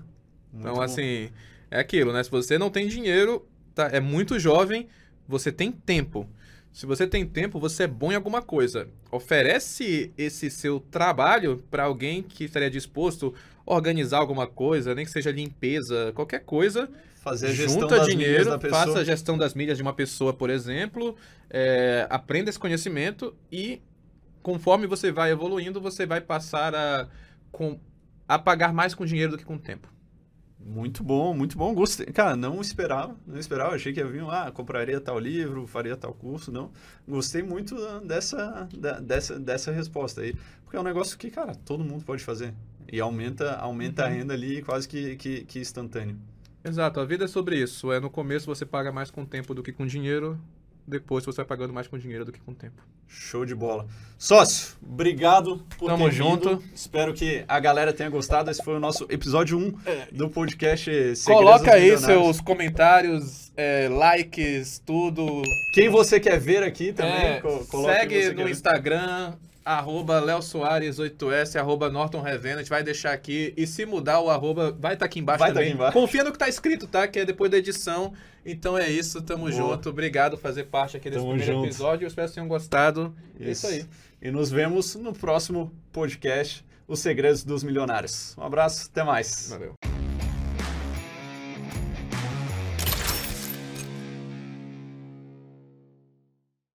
Muito então, bom. assim, é aquilo, né? Se você não tem dinheiro, tá, é muito jovem, você tem tempo. Se você tem tempo, você é bom em alguma coisa. Oferece esse seu trabalho para alguém que estaria disposto a organizar alguma coisa, nem que seja limpeza, qualquer coisa fazer a gestão junta das dinheiro, da faça a gestão das milhas de uma pessoa, por exemplo, é, aprenda esse conhecimento e conforme você vai evoluindo, você vai passar a, com, a pagar mais com dinheiro do que com tempo. Muito bom, muito bom. Gostei. Cara, não esperava, não esperava. Achei que ia vir, ah, compraria tal livro, faria tal curso. Não. Gostei muito dessa, dessa, dessa resposta aí. Porque é um negócio que, cara, todo mundo pode fazer. E aumenta, aumenta uhum. a renda ali quase que, que, que instantâneo. Exato, a vida é sobre isso. É no começo você paga mais com tempo do que com dinheiro, depois você vai pagando mais com dinheiro do que com tempo. Show de bola. Sócio, obrigado por Tamo ter junto. Vindo. Espero que a galera tenha gostado. Esse foi o nosso episódio 1 é. do podcast Segredos Coloca aí seus comentários, é, likes, tudo. Quem você quer ver aqui também. É, segue no Instagram, arroba Léo Soares 8S, arroba Norton Revena, a gente vai deixar aqui. E se mudar o arroba, vai estar tá aqui embaixo vai tá também. Tá aqui embaixo. Confia no que está escrito, tá? Que é depois da edição. Então é isso, tamo Boa. junto. Obrigado por fazer parte aqui desse tamo primeiro junto. episódio. Eu espero que tenham gostado. Isso. É isso aí. E nos vemos no próximo podcast, Os Segredos dos Milionários. Um abraço, até mais. Valeu.